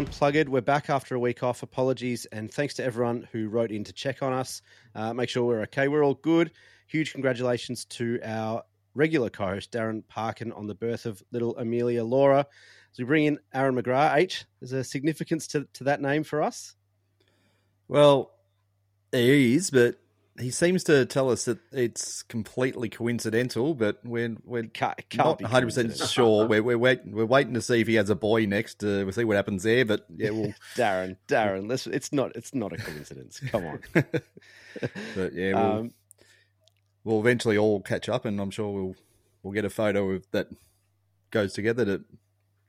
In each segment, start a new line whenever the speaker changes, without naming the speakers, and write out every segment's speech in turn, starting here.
Unplugged. We're back after a week off. Apologies, and thanks to everyone who wrote in to check on us, uh, make sure we're okay. We're all good. Huge congratulations to our regular co-host Darren Parkin on the birth of little Amelia Laura. As we bring in Aaron McGrath, H, there's a significance to, to that name for us.
Well, there is, but he seems to tell us that it's completely coincidental, but we're we're
can't, can't
not 100 percent sure. we're we're waiting we're waiting to see if he has a boy next. Uh, we'll see what happens there. But yeah, well,
Darren, Darren, let's, it's not it's not a coincidence. Come on.
but yeah, we'll, um, we'll eventually all catch up, and I'm sure we'll we'll get a photo of that goes together that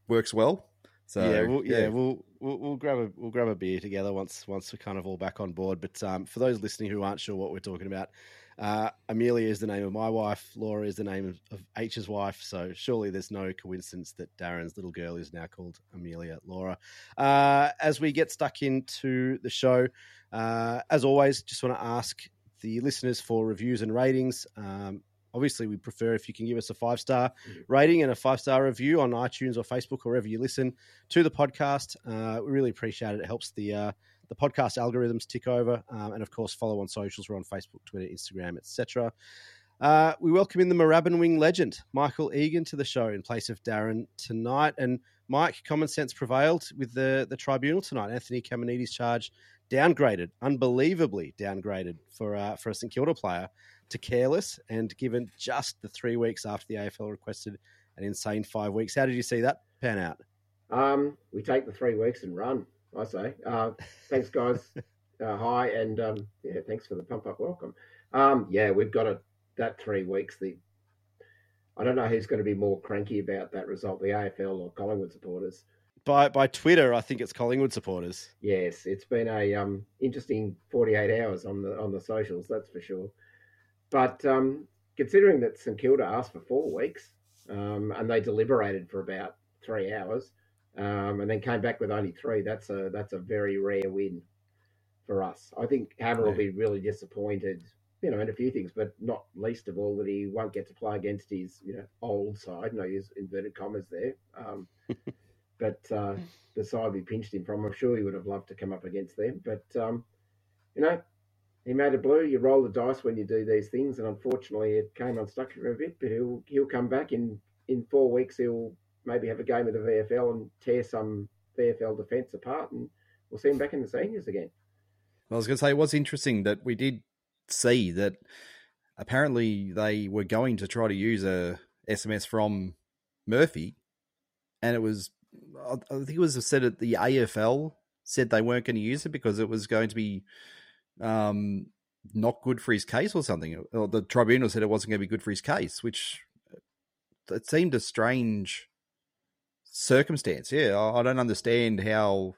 works well. So
yeah, we'll, yeah, yeah, we'll, we'll we'll grab a we'll grab a beer together once once we're kind of all back on board. But um, for those listening who aren't sure what we're talking about, uh, Amelia is the name of my wife. Laura is the name of, H's wife. So surely there's no coincidence that Darren's little girl is now called Amelia Laura. Uh, as we get stuck into the show, uh, as always, just want to ask the listeners for reviews and ratings. Um, obviously we prefer if you can give us a five star rating and a five star review on iTunes or Facebook or wherever you listen to the podcast. Uh, we really appreciate it. It helps the uh, the podcast algorithms tick over, um, and of course follow on socials. We're on Facebook, Twitter, Instagram, etc. Uh, we welcome in the Moorabbin Wing legend, Michael Egan, to the show in place of Darren tonight. And Mike, common sense prevailed with the, the tribunal tonight. Anthony Caminiti's charge downgraded, unbelievably downgraded for uh, for a St Kilda player to careless and given just the three weeks after the AFL requested an insane five weeks. How did you see that pan out?
Um, we take the three weeks and run, I say. Uh, thanks, guys. uh, hi, and um, yeah, thanks for the pump up welcome. Um, yeah, we've got a, that three weeks. The I don't know who's going to be more cranky about that result, the AFL or Collingwood supporters.
By by Twitter, I think it's Collingwood supporters.
Yes, it's been a um, interesting forty eight hours on the on the socials, that's for sure. But um, considering that St Kilda asked for four weeks um, and they deliberated for about three hours um, and then came back with only three, that's a that's a very rare win for us. I think Hammer yeah. will be really disappointed, you know, in a few things, but not least of all that he won't get to play against his you know old side. No, use inverted commas there. Um, but uh, the side we pinched him from, I'm sure he would have loved to come up against them. But um, you know, he made it blue. You roll the dice when you do these things, and unfortunately, it came unstuck for a bit. But he'll he'll come back in in four weeks. He'll maybe have a game of the VFL and tear some VFL defence apart, and we'll see him back in the seniors again.
Well, I was going to say it was interesting that we did see that apparently they were going to try to use a SMS from Murphy, and it was I think it was said that the AFL said they weren't going to use it because it was going to be um, not good for his case or something. Or the tribunal said it wasn't going to be good for his case, which uh, it seemed a strange circumstance. Yeah, I don't understand how.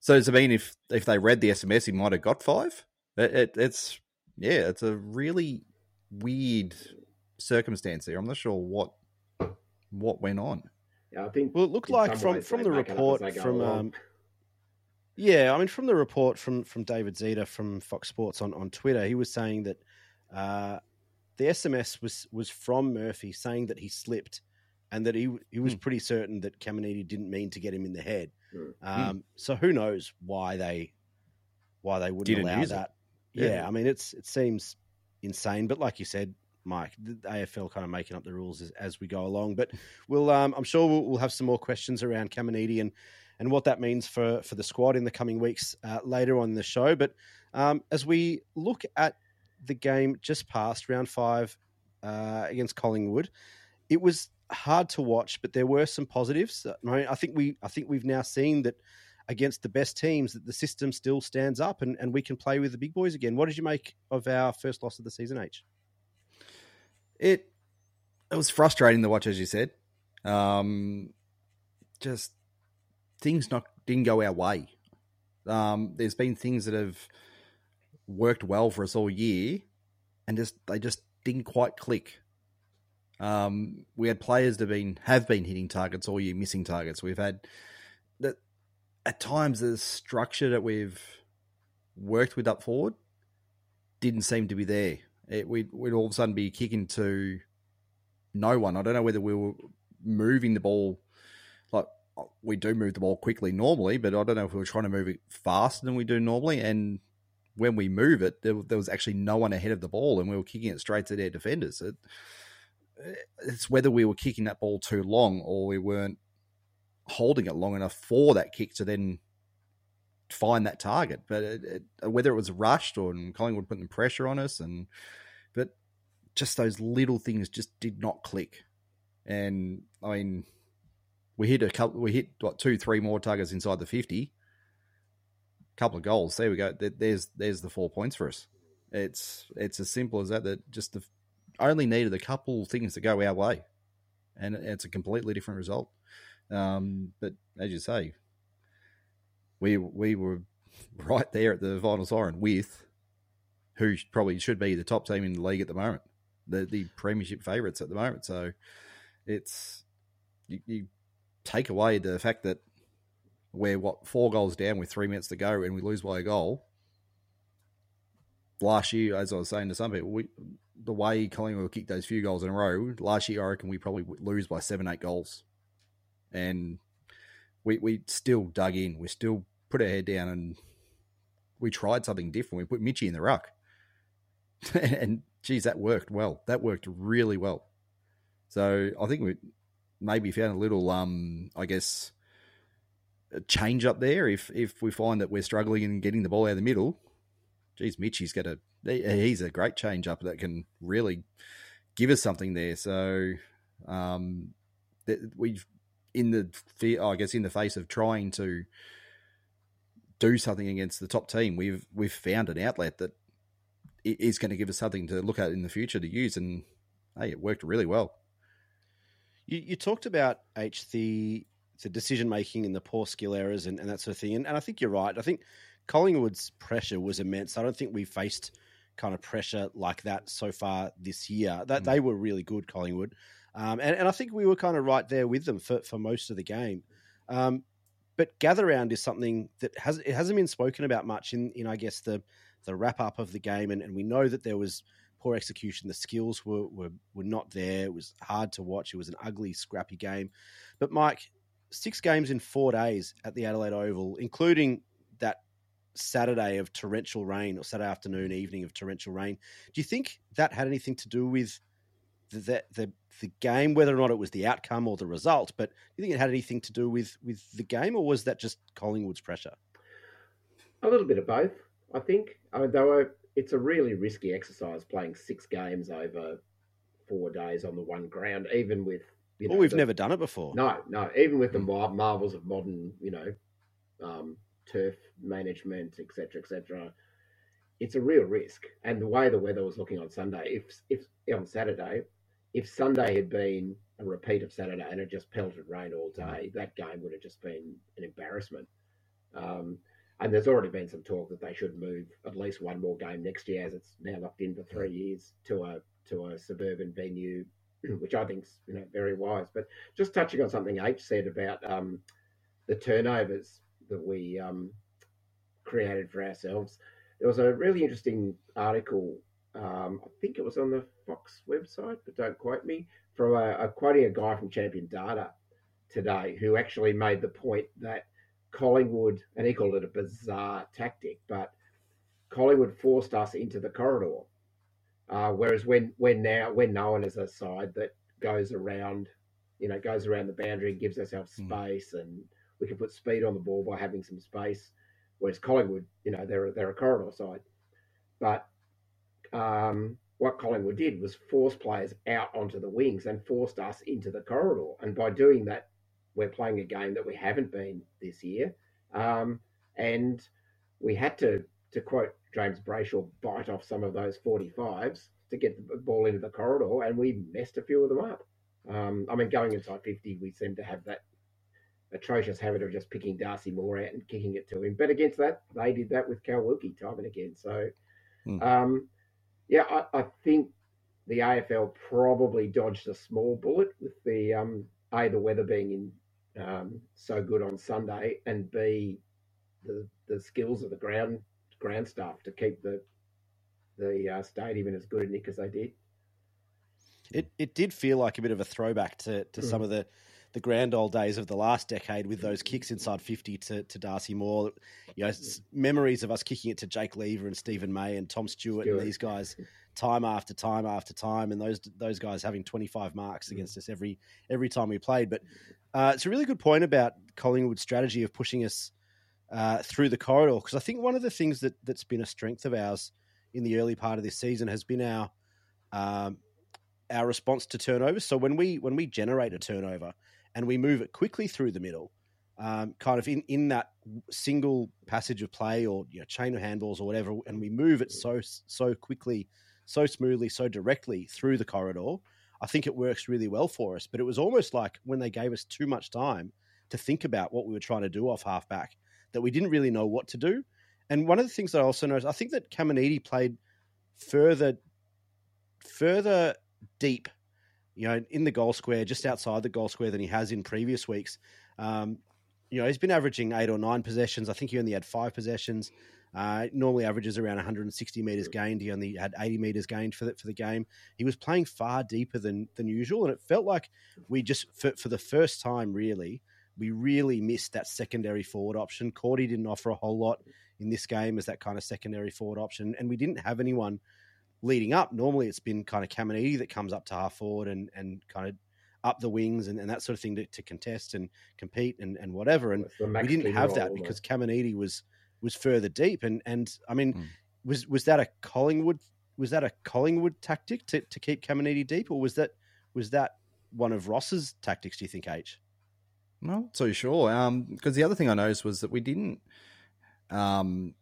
So does it mean if if they read the SMS, he might have got five? It, it, it's yeah, it's a really weird circumstance there. I'm not sure what what went on.
Yeah, I think.
Well, it looked like from from the report from um, yeah, I mean, from the report from from David Zeta from Fox Sports on, on Twitter, he was saying that uh, the SMS was was from Murphy saying that he slipped, and that he he was mm. pretty certain that Caminiti didn't mean to get him in the head. Mm. Um, so who knows why they why they wouldn't didn't allow that? Yeah. yeah, I mean, it's it seems insane, but like you said, Mike, the AFL kind of making up the rules as, as we go along. But we'll, um, I'm sure we'll, we'll, have some more questions around Caminiti and and what that means for for the squad in the coming weeks uh, later on the show. But um, as we look at the game just past round five uh, against Collingwood, it was hard to watch, but there were some positives. I, mean, I think we I think we've now seen that against the best teams that the system still stands up and, and we can play with the big boys again. What did you make of our first loss of the season, H?
It it was frustrating to watch, as you said. Um, just things not didn't go our way. Um, there's been things that have worked well for us all year, and just they just didn't quite click. Um, we had players that have been have been hitting targets all year, missing targets. We've had that at times the structure that we've worked with up forward didn't seem to be there. It, we'd, we'd all of a sudden be kicking to no one. I don't know whether we were moving the ball we do move the ball quickly normally, but I don't know if we were trying to move it faster than we do normally. And when we move it, there, there was actually no one ahead of the ball, and we were kicking it straight to their defenders. It, it's whether we were kicking that ball too long or we weren't holding it long enough for that kick to then find that target. But it, it, whether it was rushed or Collingwood putting pressure on us, and but just those little things just did not click. And I mean, we hit a couple. We hit what two, three more tuggers inside the fifty. Couple of goals. There we go. There's there's the four points for us. It's it's as simple as that. That just the only needed a couple things to go our way, and it's a completely different result. Um, but as you say, we we were right there at the final siren with who probably should be the top team in the league at the moment, the the premiership favourites at the moment. So it's you, you take away the fact that we're what four goals down with three minutes to go and we lose by a goal. Last year, as I was saying to some people, we, the way Collingwood kicked those few goals in a row, last year I reckon we probably lose by seven, eight goals, and we we still dug in. We still put our head down and we tried something different. We put Mitchy in the ruck, and geez, that worked well. That worked really well. So I think we maybe found a little, um, I guess, change up there. If if we find that we're struggling in getting the ball out of the middle, geez, Mitchy's got a he's a great change up that can really give us something there. So um, we've in the I guess in the face of trying to do something against the top team, we've we've found an outlet that is going to give us something to look at in the future to use, and hey, it worked really well.
You, you talked about H the the decision making and the poor skill errors and, and that sort of thing, and, and I think you're right. I think Collingwood's pressure was immense. I don't think we faced kind of pressure like that so far this year. That mm. they were really good, Collingwood, um, and, and I think we were kind of right there with them for, for most of the game. Um, but gather round is something that has it hasn't been spoken about much in in I guess the the wrap up of the game, and, and we know that there was poor execution. The skills were, were were not there. It was hard to watch. It was an ugly, scrappy game. But Mike, six games in four days at the Adelaide Oval, including that Saturday of torrential rain or Saturday afternoon, evening of torrential rain. Do you think that had anything to do with the, the the game, whether or not it was the outcome or the result? But do you think it had anything to do with with the game, or was that just Collingwood's pressure?
A little bit of both, I think. I mean, they were it's a really risky exercise playing six games over four days on the one ground, even with
you know. Well, we've the, never done it before.
No, no. Even with the hmm. marvels of modern, you know, um, turf management, etc., etc., it's a real risk. And the way the weather was looking on Sunday, if if on Saturday, if Sunday had been a repeat of Saturday and it just pelted rain all day, that game would have just been an embarrassment. Um, and there's already been some talk that they should move at least one more game next year, as it's now locked in for three years to a to a suburban venue, which I think's you know very wise. But just touching on something H said about um, the turnovers that we um, created for ourselves, there was a really interesting article. Um, I think it was on the Fox website, but don't quote me. From a, a quoting a guy from Champion Data today, who actually made the point that Collingwood, and he called it a bizarre tactic, but Collingwood forced us into the corridor. Uh, whereas when when now we're known as a side that goes around, you know, goes around the boundary and gives ourselves hmm. space, mm. and we can put speed on the ball by having some space. Whereas Collingwood, you know, they're they're a corridor side, but um, what Collingwood did was force players out onto the wings and forced us into the corridor, and by doing that, we're playing a game that we haven't been this year. Um, and we had to, to quote James Brayshaw, bite off some of those 45s to get the ball into the corridor, and we messed a few of them up. Um, I mean, going inside 50, we seem to have that atrocious habit of just picking Darcy Moore out and kicking it to him. But against that, they did that with Cal Wilkie time and again. So, mm. um, yeah, I, I, think the AFL probably dodged a small bullet with the um, a the weather being in um, so good on Sunday, and b the the skills of the ground ground staff to keep the the uh, stadium in as good a nick as they did.
It it did feel like a bit of a throwback to, to mm. some of the the grand old days of the last decade with those kicks inside 50 to, to Darcy Moore. You know, memories of us kicking it to Jake Lever and Steven May and Tom Stewart, Stewart. and these guys time after time after time, and those those guys having 25 marks mm. against us every every time we played. But uh, it's a really good point about Collingwood's strategy of pushing us uh, through the corridor because I think one of the things that that's been a strength of ours in the early part of this season has been our um, our response to turnovers. So when we when we generate a turnover and we move it quickly through the middle, um, kind of in, in that single passage of play or you know, chain of handballs or whatever, and we move it so so quickly, so smoothly, so directly through the corridor. I think it works really well for us. But it was almost like when they gave us too much time to think about what we were trying to do off halfback that we didn't really know what to do. And one of the things that I also noticed, I think that Caminiti played further further deep, you know, in the goal square, just outside the goal square than he has in previous weeks. Um, you know, he's been averaging eight or nine possessions. I think he only had five possessions. Uh, normally averages around 160 meters gained. He only had 80 meters gained for the, for the game. He was playing far deeper than than usual, and it felt like we just for, for the first time really we really missed that secondary forward option. Cordy didn't offer a whole lot in this game as that kind of secondary forward option, and we didn't have anyone leading up. Normally, it's been kind of Caminiti that comes up to half forward and and kind of up the wings and, and that sort of thing to, to contest and compete and, and whatever. And we didn't have that because Caminiti was was further deep. And and I mean, mm. was was that a Collingwood was that a Collingwood tactic to, to keep Caminiti deep, or was that was that one of Ross's tactics? Do you think, H?
Not so sure. Um, because the other thing I noticed was that we didn't um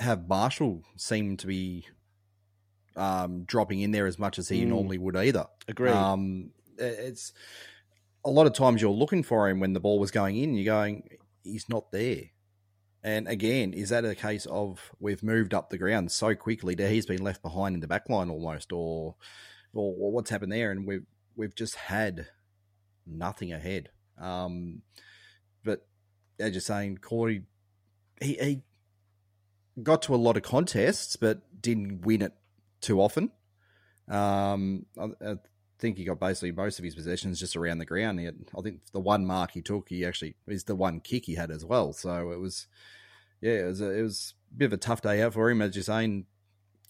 have Marshall seem to be um dropping in there as much as he mm. normally would either.
Agree.
Um, it's a lot of times you're looking for him when the ball was going in. You're going, he's not there. And again, is that a case of we've moved up the ground so quickly that he's been left behind in the back line almost, or, or, or what's happened there? And we've we've just had nothing ahead. Um, but as you're saying, Corey, he, he got to a lot of contests, but didn't win it too often. Um, I, I, think he got basically most of his possessions just around the ground. Had, I think the one mark he took, he actually is the one kick he had as well. So it was, yeah, it was a, it was a bit of a tough day out for him, as you're saying.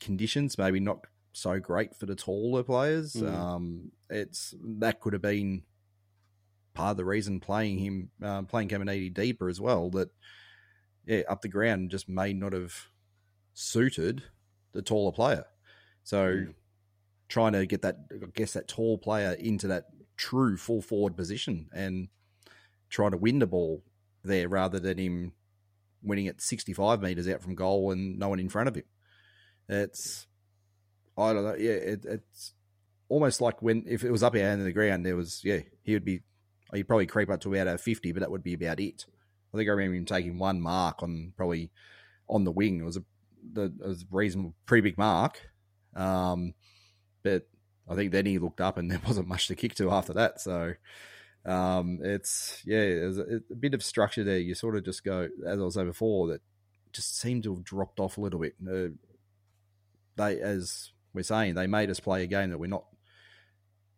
Conditions maybe not so great for the taller players. Mm. Um, it's that could have been part of the reason playing him uh, playing Caminiti deeper as well. That yeah, up the ground just may not have suited the taller player. So. Mm trying to get that, I guess, that tall player into that true full forward position and trying to win the ball there rather than him winning it 65 meters out from goal and no one in front of him. It's, I don't know, yeah, it, it's almost like when, if it was up out in the ground, there was, yeah, he would be, he'd probably creep up to about a 50, but that would be about it. I think I remember him taking one mark on probably on the wing. It was a, the, it was a reasonable, pretty big mark. Um, but I think then he looked up and there wasn't much to kick to after that. So um, it's yeah, there's a, a, bit of structure there. You sort of just go, as I was saying before, that just seemed to have dropped off a little bit. Uh, they, as we're saying, they made us play a game that we're not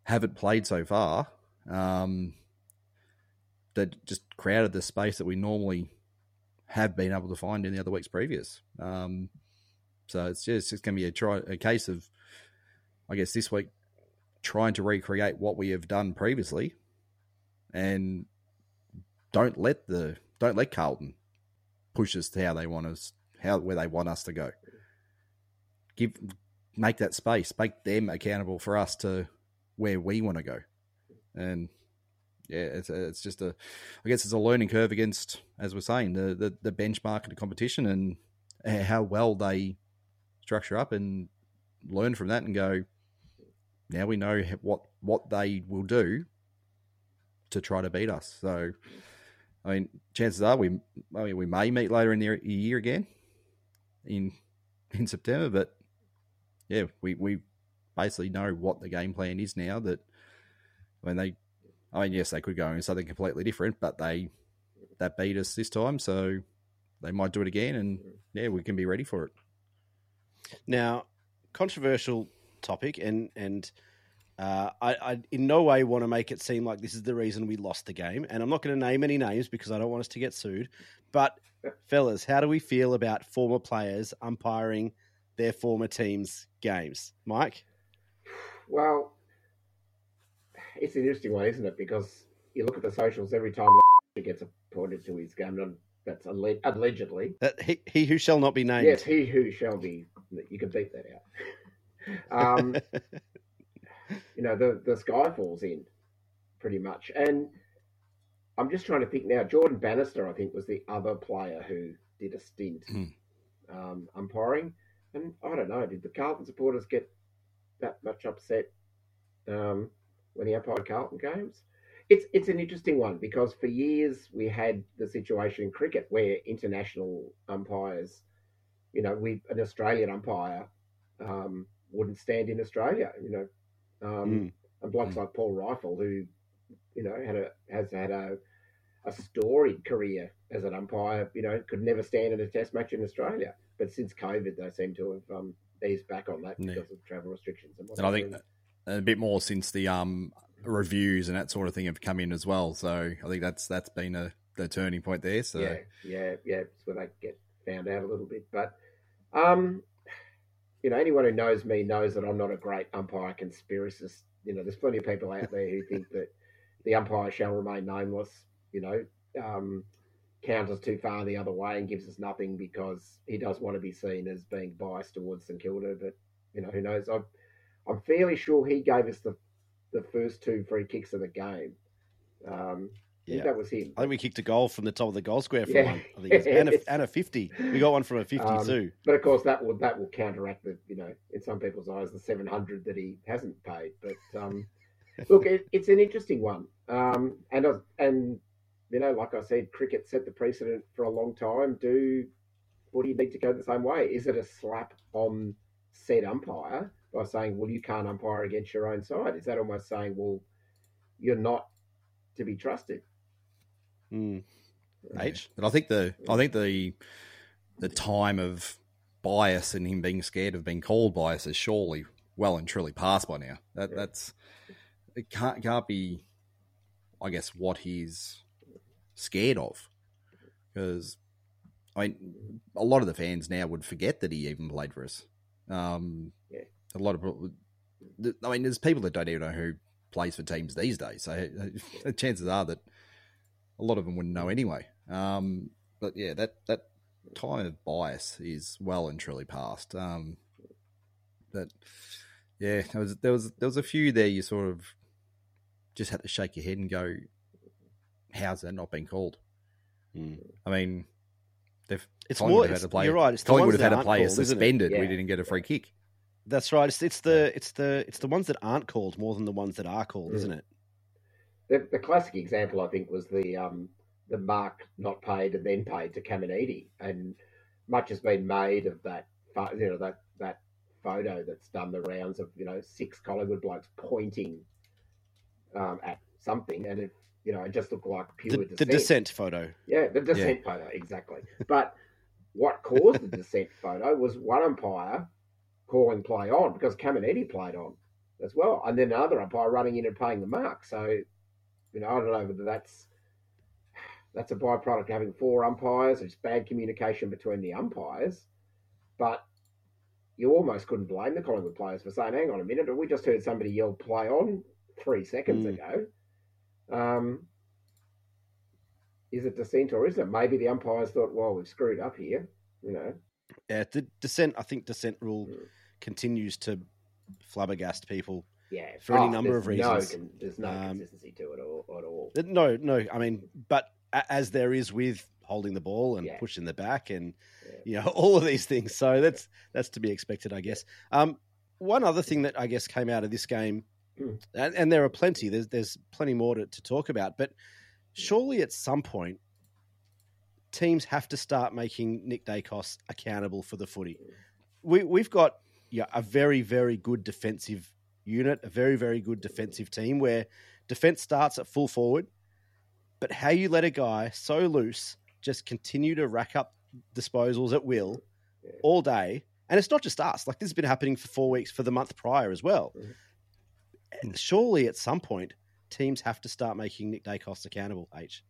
haven't played so far. Um, that just crowded the space that we normally have been able to find in the other weeks previous. Um, so it's just it's going to be a try a case of I guess this week trying to recreate what we have done previously, and don't let the don't let Carlton push us to how they want us how where they want us to go. Give make that space, make them accountable for us to where we want to go, and yeah, it's it's just a I guess it's a learning curve against as we're saying the the, the benchmark of the competition and how well they structure up and learn from that and go now we know what what they will do to try to beat us. So, I mean, chances are we I mean, we may meet later in the year again in in September, but yeah, we we basically know what the game plan is now. That when they, I mean, yes, they could go in something completely different, but they that beat us this time, so they might do it again, and yeah, we can be ready for it.
Now, controversial topic, and and Uh, I, I in no way want to make it seem like this is the reason we lost the game, and I'm not going to name any names because I don't want us to get sued. But fellas, how do we feel about former players umpiring their former teams' games? Mike,
Well, it's an interesting one, isn't it? Because you look at the socials every time he gets appointed to his game, and that's alle- allegedly.
that he, he who shall not be named.
Yes, he who shall be. You can beat that out. Um, you know, the the sky falls in, pretty much. And I'm just trying to think now. Jordan Bannister, I think, was the other player who did a stint
Hmm.
um, umpiring. And I don't know, did the Carlton supporters get that much upset um, when he umpired Carlton games? It's it's an interesting one because for years we had the situation in cricket where international umpires, you know, we an Australian umpire um, wouldn't stand in Australia, you know, um,
Mm.
and blokes
Mm.
like Paul Reiffel who, you know, had a has had a a storied career as an umpire, you know, could never stand in a test match in Australia. But since COVID, they seem to have um, eased back on that
Yeah.
because of travel restrictions. And,
And I think a bit more since the um, reviews and that sort of thing have come in as well. So I think that's that's been a the turning point there. So
yeah, yeah, yeah, it's where they get found out a little bit. But, um, you know, anyone who knows me knows that I'm not a great umpire conspiracist. You know, there's plenty of people out there who think that the umpire shall remain nameless. You know, um, counters too far the other way and gives us nothing because he does want to be seen as being biased towards St Kilda. But you know, who knows? I'm, I'm fairly sure he gave us the the first two free kicks of the game. Um,
Yeah.
that was him.
I think we kicked a goal from the top of the goal square for
Yeah.
one. I think it's, and, a, and a fifty. We got one from a fifty-two.
But of course, that will that will counteract the you know in some people's eyes the seven hundred that he hasn't paid. But um, look, it, it's an interesting one, um, and and you know, like I said, cricket set the precedent for a long time. Do what do you need to go the same way? Is it a slap on said umpire by saying, well, you can't umpire against your own side? Is that almost saying, well, you're not to be trusted?
Mm. H.
But I think the I think the the time of bias and him being scared of being called bias is surely well and truly past by now. That
Yeah.
that's it can't can't be I guess what he's scared of. Because I mean a lot of the fans now would forget that he even played for us. Um
Yeah.
a lot of I mean there's people that don't even know who plays for teams these days. So chances are that a lot of them wouldn't know anyway. Um, but yeah, that that time of bias is well and truly past. Um, but yeah, there was there was there was a few there you sort of just had to shake your head and go, "How's that not been called?"
Mm.
I mean, they've
It's more.
have had
it's-
a player-
you're right. It's the
Collingwood have had a player suspended. We didn't get a free kick.
That's right. It's, it's the it's the it's the ones that aren't called more than the ones that are called,
Mm.
isn't it?
The, the classic example, I think, was the um, the mark not paid and then paid to Caminiti, and much has been made of that. You know that that photo that's done the rounds of you know six Collingwood blokes pointing um, at something, and it you know it just looked like pure
The,
dissent.
the dissent photo.
Yeah, the dissent photo exactly. But what caused the dissent photo was one umpire calling play on because Caminiti played on as well, and then another umpire running in and paying the mark. So, you know, I don't know whether that's that's a byproduct of having four umpires. It's bad communication between the umpires, but you almost couldn't blame the Collingwood players for saying, "Hang on a minute, we just heard somebody yell play on three seconds
Mm.
ago." Um, is it dissent or isn't it? Maybe the umpires thought, well, we've screwed up here, you know.
Yeah, the dissent. I think dissent rule
Mm.
continues to flabbergast people.
Yeah,
For any
Oh,
number of reasons.
No, there's no
Um,
consistency to it all, at all.
No, no. I mean, but as there is with holding the ball and
Yeah.
pushing the back and
Yeah.
you know all of these things, so that's that's to be expected, I guess. Um, one other thing that I guess came out of this game,
Hmm.
and, and there are plenty. There's there's plenty more to, to talk about, but surely at some point, teams have to start making Nick Daicos accountable for the footy. We we've got yeah a very very good defensive unit, a very very good defensive team where defense starts at full forward, but how you let a guy so loose just continue to rack up disposals at will
Yeah.
all day, and it's not just us. Like this has been happening for four weeks for the month prior as well.
Mhm.
surely at some point teams have to start making Nick Daicos accountable. H.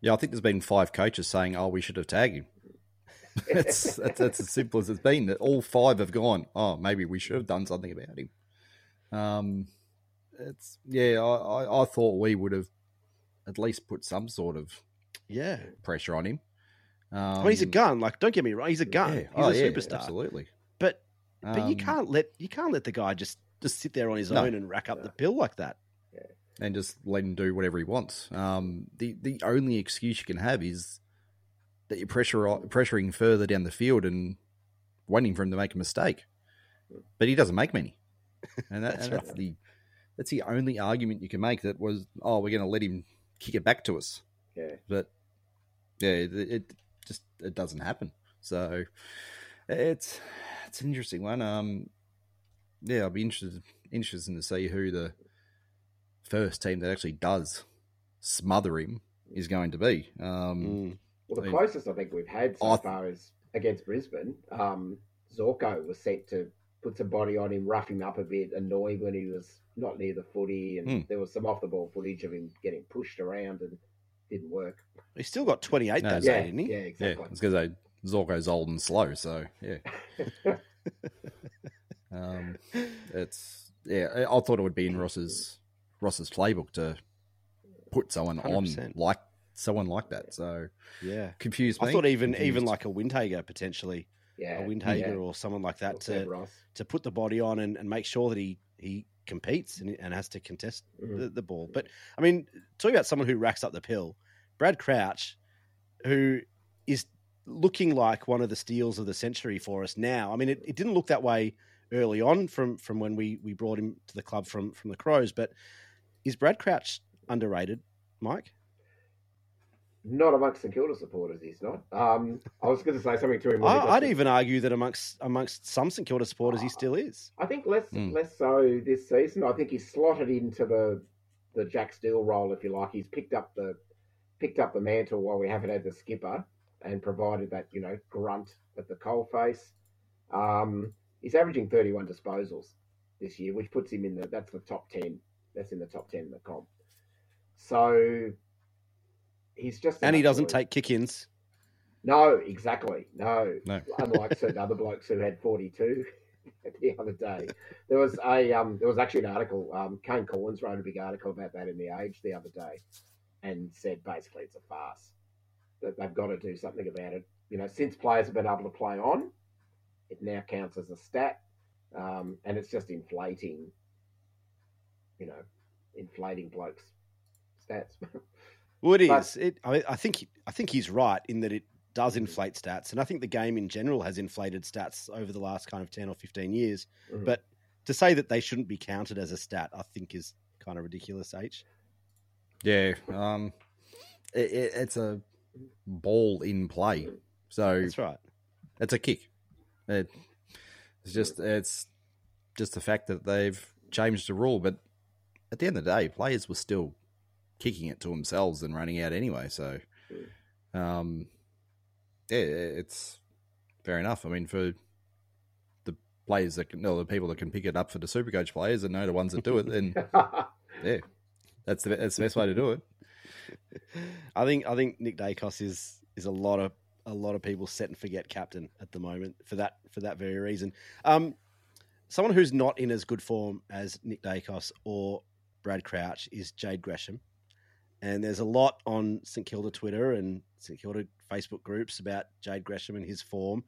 Yeah, I think there's been five coaches saying, "Oh, we should have tagged him." it's that's, that's as simple as it's been. That all five have gone. Oh, maybe we should have done something about him. Um, it's yeah. I, I, I thought we would have at least put some sort of
Yeah,
pressure on him. Um,
I mean, he's a gun. Like, don't get me wrong, he's a gun.
yeah.
He's
Oh,
a
yeah,
superstar.
absolutely.
But but you
Um,
can't let you can't let the guy just just sit there on his
No.
own and rack up
No.
the bill like that.
and just let him do whatever he wants. Um, the the only excuse you can have is that you're pressure pressuring further down the field and waiting for him to make a mistake, but he doesn't make many, and, that,
That's
and that's the that's the only argument you can make. That was oh, we're going to let him kick it back to us,
Yeah.
but yeah, it, it just it doesn't happen. So it's it's an interesting one. Um, yeah, I'll be interested interested to see who the first team that actually does smother him is going to be. Um,
Mm.
Well, the closest I think we've had so
I-
far is against Brisbane. Um, Zorko was sent to put some body on him, rough him up a bit, annoy him when he was not near the footy, and
Hmm.
there was some off the ball footage of him getting pushed around and didn't work.
He's still got twenty eight
No,
that
yeah,
day, didn't he?
yeah, exactly.
yeah,
exactly.
it's because Zorko's old and slow, so yeah. um, it's yeah. I I thought it would be in Ross's Ross's playbook to put someone on
100%.
like someone like that. So
Yeah.
confused me.
I thought even
confused.
even like a Windhager potentially,
yeah,
a Windhager
yeah.
or someone like that to to put the body on and, and make sure that he he competes and, and has to contest
Mhm.
the, the ball. But I mean, talking about someone who racks up the pill, Brad Crouch, who is looking like one of the steals of the century for us now. I mean, it, it didn't look that way early on from from when we we brought him to the club from from the Crows. But is Brad Crouch underrated, Mike?
Not amongst St Kilda supporters, he's not. Um, I was going to say something to him. when
I, I'd
to-
even argue that amongst amongst some St Kilda supporters, he
Ah.
still is.
I think less
Mm.
less so this season. I think he's slotted into the the Jack Steele role, if you like. He's picked up the picked up the mantle while we haven't had the skipper, and provided that you know grunt at the coalface. Um, he's averaging thirty one disposals this year, which puts him in the that's the top ten. That's in the top ten in the comp. So he's just
And he doesn't take kick-ins.
no, exactly. No.
No.
Unlike certain other blokes who had 42 the other day. There was a um, there was actually an article. Um, Kane Collins wrote a big article about that in the Age the other day, and said basically it's a farce. That they've got to do something about it. You know, since players have been able to play on, it now counts as a stat, um, and it's just inflating. You know, inflating blokes' stats.
Well, it is.
But-
it. I, I think. I think he's right in that it does inflate stats, and I think the game in general has inflated stats over the last kind of ten or fifteen years.
Mhm.
But to say that they shouldn't be counted as a stat, I think is kind of ridiculous. H.
Yeah, um, it, it, it's a ball in play, so
That's right.
it's a kick. It, it's just it's just the fact that they've changed the rule, but at the end of the day, players were still kicking it to themselves and running out anyway. So, um, yeah, it's fair enough. I mean, for the players that can, no, the people that can pick it up for the Supercoach players and know the ones that do it, then yeah, that's the that's the best way to do it.
I think. I think Nick Daicos is is a lot of a lot of people set and forget captain at the moment for that for that very reason. Um, someone who's not in as good form as Nick Daicos or Brad Crouch is Jade Gresham. And there's a lot on St Kilda Twitter and St Kilda Facebook groups about Jade Gresham and his form.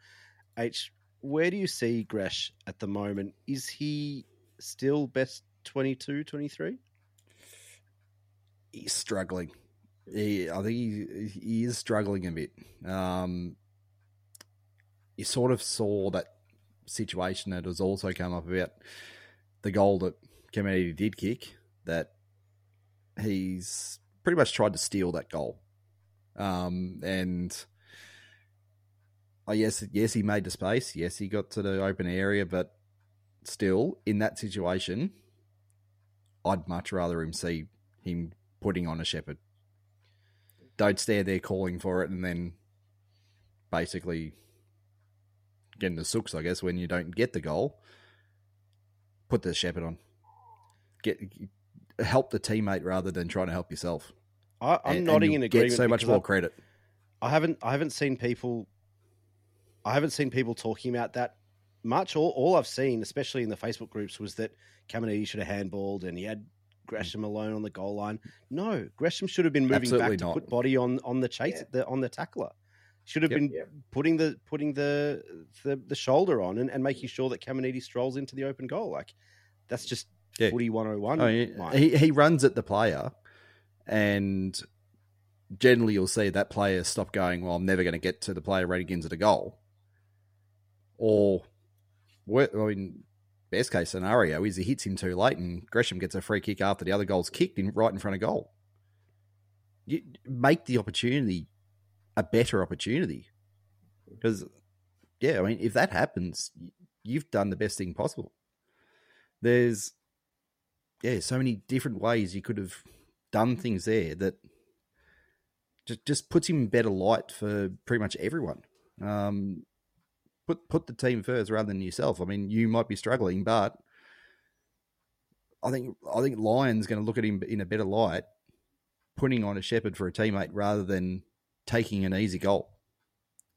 H, where do you see Gresh at the moment? Is he still best 22, 23?
he's struggling. He, I think he, he is struggling a bit. Um, you sort of saw that situation that has also come up about the goal that Kennedy did kick. That he's pretty much tried to steal that goal, um, and oh yes, yes, he made the space. Yes, he got to the open area, but still in that situation, I'd much rather him see him putting on a shepherd. Don't stare there calling for it and then basically getting the sooks, I guess, when you don't get the goal. Put the shepherd on. get help the teammate rather than trying to help yourself.
I, I'm
And-
nodding
and
in agreement.
Get so much more
I-
credit.
I haven't I haven't seen people I haven't seen people talking about that much. All all I've seen, especially in the Facebook groups, was that Caminiti should have handballed and he had Gresham alone on the goal line. No, Gresham should have been moving
Absolutely
back to put body on on the chase
Yeah.
the, on the tackler. Should have
Yep.
been
Yep.
putting the putting the the, the shoulder on and, and mm-hmm. making sure that Caminiti strolls into the open goal. Like that's just
Yeah.
footy one oh one.
Oh, he, he he runs at the player, and generally you'll see that player stop going. Well, I'm never going to get to the player running into the goal. Or, I mean, best case scenario is he hits him too late, and Gresham gets a free kick after the other goal's kicked in right in front of goal. You make the opportunity a better opportunity because, yeah, I mean, if that happens, you've done the best thing possible. There's yeah, so many different ways you could have done things there that just just puts him in better light for pretty much everyone. Um, put put the team first rather than yourself. I mean, you might be struggling, but I think I think Lyon's going to look at him in a better light, putting on a Shepherd for a teammate rather than taking an easy goal.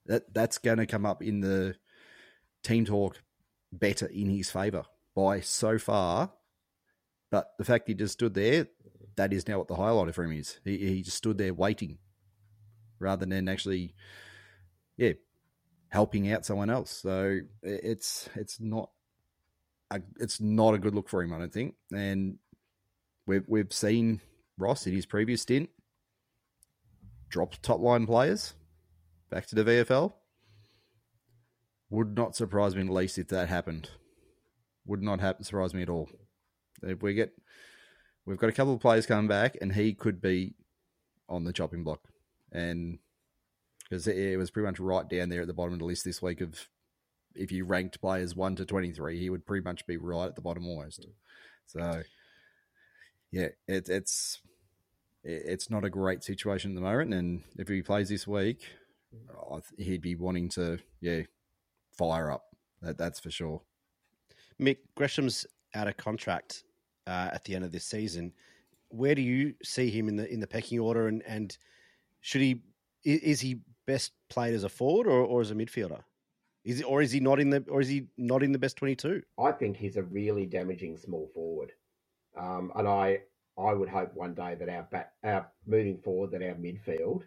That that's going to come up in the team talk better in his favour by so far but the fact he just stood there, that is now what the highlighter for him is. He, he just stood there waiting rather than actually, yeah, helping out someone else. So it's it's not a, it's not a good look for him, I don't think. And we've we've seen Ross in his previous stint drop top line players back to the VFL. Would not surprise me in the least if that happened. Would not happen, surprise me at all. If we get, we've got a couple of players coming back, and he could be on the chopping block, and because it was pretty much right down there at the bottom of the list this week of if you ranked players one to twenty three, he would pretty much be right at the bottom almost. So, yeah, it, it's it's not a great situation at the moment, and if he plays this week, he'd be wanting to yeah fire up. That that's for sure.
Mick Gresham's out of contract uh, at the end of this season. Where do you see him in the in the pecking order, and and should he is he best played as a forward or, or as a midfielder? Is or is he not in the or is he not in the best twenty two?
I think he's a really damaging small forward, um, and I I would hope one day that our back, our moving forward, that our midfield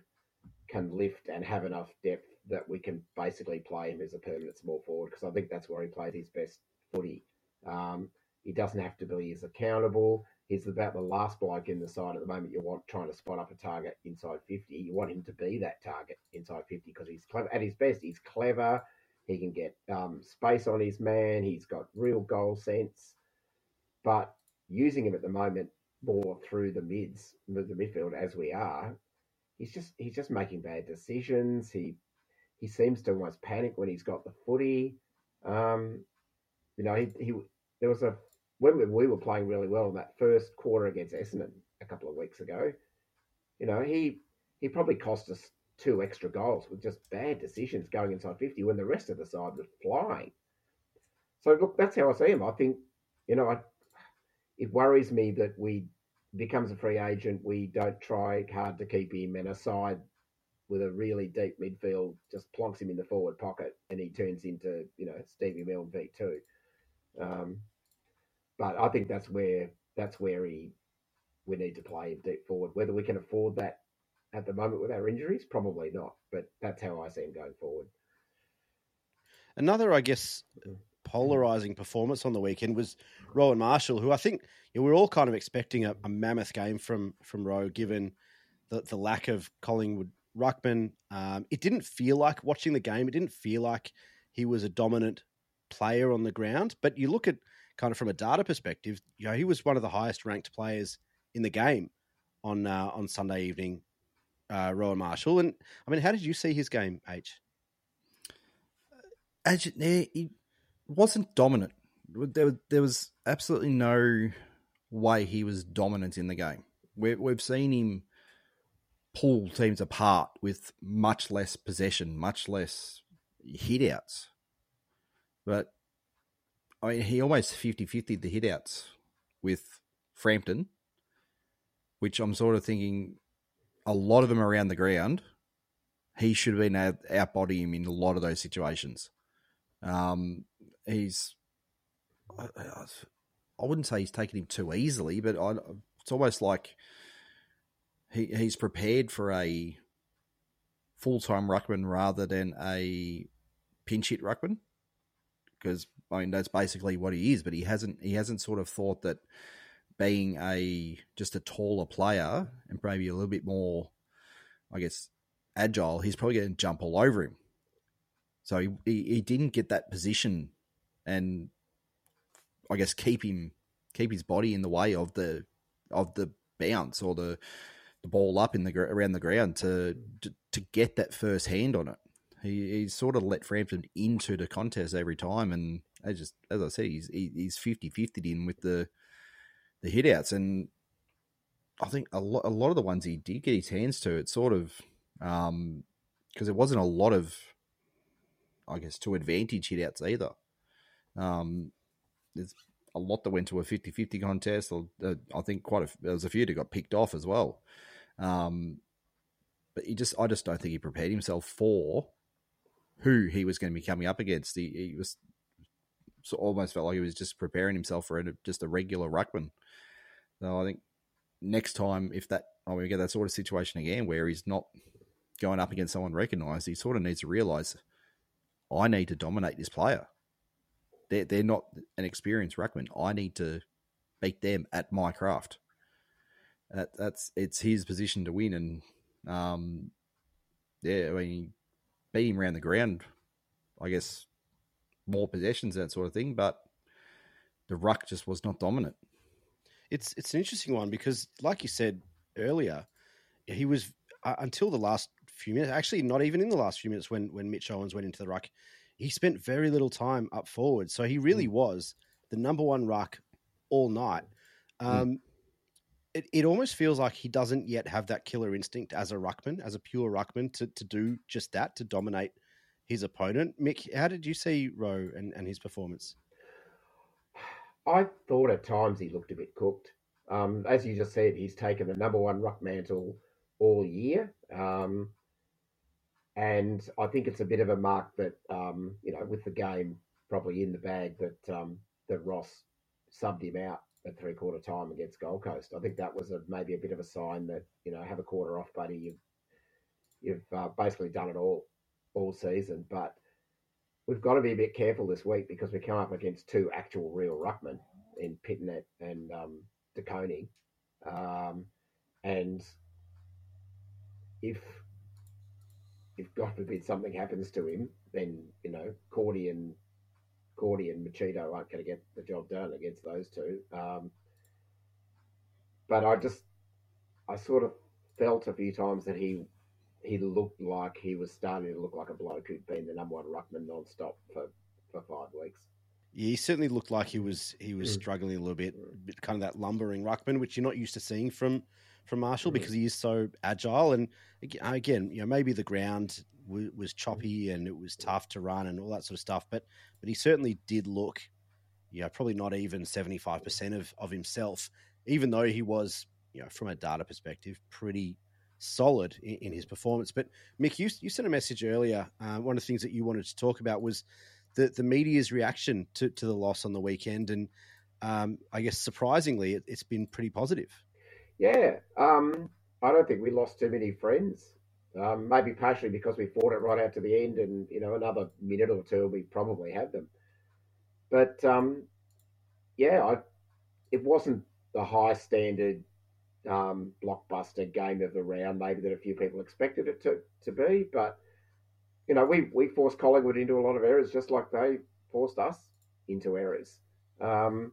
can lift and have enough depth that we can basically play him as a permanent small forward because I think that's where he played his best footy. Um, he doesn't have to be as accountable. He's about the last bloke in the side at the moment you want trying to spot up a target inside 50. You want him to be that target inside 50 because he's clever. At his best, he's clever. He can get um, space on his man. He's got real goal sense. But using him at the moment more through the mids, the midfield as we are, he's just he's just making bad decisions. He he seems to almost panic when he's got the footy. Um, you know, he, he there was a when we- we were playing really well in that first quarter against Essendon a couple of weeks ago. You know, he he probably cost us two extra goals with just bad decisions going inside fifty when the rest of the side was flying. So look, that's how I see him. I think you know, I, it worries me that we becomes a free agent. We don't try hard to keep him, and a side with a really deep midfield just plonks him in the forward pocket, and he turns into you know Stevie Milne v two. Um, but I think that's where that's where he we need to play him deep forward. Whether we can afford that at the moment with our injuries, probably not. But that's how I see him going forward.
Another, I guess, polarizing performance on the weekend was Rowan Marshall, who I think you know, we're all kind of expecting a, a mammoth game from from Rowe, given the, the lack of Collingwood ruckman. Um, it didn't feel like watching the game. It didn't feel like he was a dominant player on the ground. But you look at kind of from a data perspective, you know, he was one of the highest ranked players in the game on uh, on Sunday evening. Uh, Rowan Marshall, and I mean, how did you see his game, H?
As eh, he wasn't dominant. There, there was absolutely no way he was dominant in the game. We, we've seen him pull teams apart with much less possession, much less hitouts. But I mean, he almost 50 50 the hitouts with Frampton, which I'm sort of thinking a lot of them around the ground. He should have been out, outbody him in a lot of those situations. Um, he's, I, I wouldn't say he's taken him too easily, but I, it's almost like he he's prepared for a full time ruckman rather than a pinch hit ruckman because I mean that's basically what he is. But he hasn't he hasn't sort of thought that being a just a taller player and maybe a little bit more, I guess, agile, he's probably going to jump all over him. So he, he, didn't get that position, and I guess keep him keep his body in the way of the of the bounce or the the ball up in the around the ground to to, to get that first hand on it. He, he sort of let Frampton into the contest every time, and as just as I said, he's he's 50-50 in with the the hitouts, and I think a lot a lot of the ones he did get his hands to, it sort of because um, wasn't a lot of I guess to advantage hitouts either. Um, there's a lot that went to a 50-50 contest. Uh, I think quite a there was a few that got picked off as well. Um, but he just I just don't think he prepared himself for who he was going to be coming up against. He, he was so almost felt like he was just preparing himself for a, just a regular ruckman. So I think next time, if that oh, we get that sort of situation again where he's not going up against someone recognised, he sort of needs to realise I need to dominate this player. They're they're not an experienced ruckman. I need to beat them at my craft. That, that's it's his position to win, and um, yeah, I mean, beat him around the ground. I guess more possessions, that sort of thing, but the ruck just was not dominant.
It's it's an interesting one because, like you said earlier, he was uh, until the last few minutes. Actually, not even in the last few minutes when when Mitch Owens went into the ruck, he spent very little time up forward. So he really mm. was the number one ruck all night. Mm. Um, mm. it, it almost feels like he doesn't yet have that killer instinct as a ruckman, as a pure ruckman, to, to do just that, to dominate his opponent. Mick, how did you see Rowe and, and his performance?
I thought at times he looked a bit cooked. Um, as you just said, he's taken the number one ruck mantle all year. Um, and I think it's a bit of a mark that, um, you know, with the game probably in the bag, that um, that Ross subbed him out at three quarter time against Gold Coast. I think that was a, maybe a bit of a sign that, you know, have a quarter off, buddy. You've, you've uh, basically done it all all season. But we've got to be a bit careful this week because we come up against two actual real ruckmen in Pittonet and um, De Um, and if if God forbid something happens to him, then you know Cordy and Cordy and Machito aren't going to get the job done against those two. Um, but I just I sort of felt a few times that he he looked like he was starting to look like a bloke who'd been the number one ruckman non-stop for, for five weeks.
Yeah, he certainly looked like he was he was mm. struggling a little bit, mm. kind of that lumbering ruckman, which you're not used to seeing from from Marshall mm. because he is so agile. And again, you know, maybe the ground w- was choppy and it was tough to run and all that sort of stuff, but but he certainly did look, you know, probably not even seventy five percent of of himself, even though he was, you know, from a data perspective, pretty solid in, in his performance. But Mick, you, you sent a message earlier. Uh, one of the things that you wanted to talk about was the, the media's reaction to, to the loss on the weekend. And um, I guess surprisingly, it, has been pretty positive.
Yeah. Um, I don't think we lost too many friends. Um, maybe partially because we fought it right out to the end, and you know another minute or two we probably had them. But um, yeah, I, it wasn't the high standard um, blockbuster game of the round, maybe that a few people expected it to, to be. But, you know, we, we forced Collingwood into a lot of errors just like they forced us into errors. Um,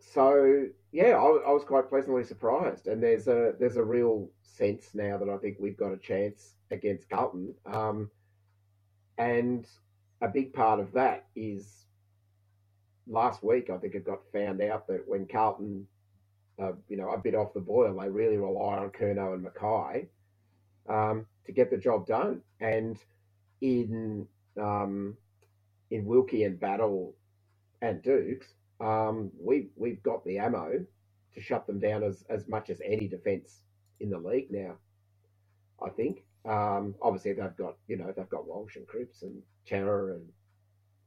so, yeah, I, I, was quite pleasantly surprised. And there's a, there's a real sense now that I think we've got a chance against Carlton. Um, and a big part of that is last week, I think it got found out that when Carlton uh, you know, a bit off the boil. They really rely on Curnow and McKay um, to get the job done. And in um, in Wilkie and Battle and Dukes, um, we we've got the ammo to shut them down as, as much as any defence in the league now. I think. Um, obviously, they've got you know they've got Walsh and Cripps and Cerra and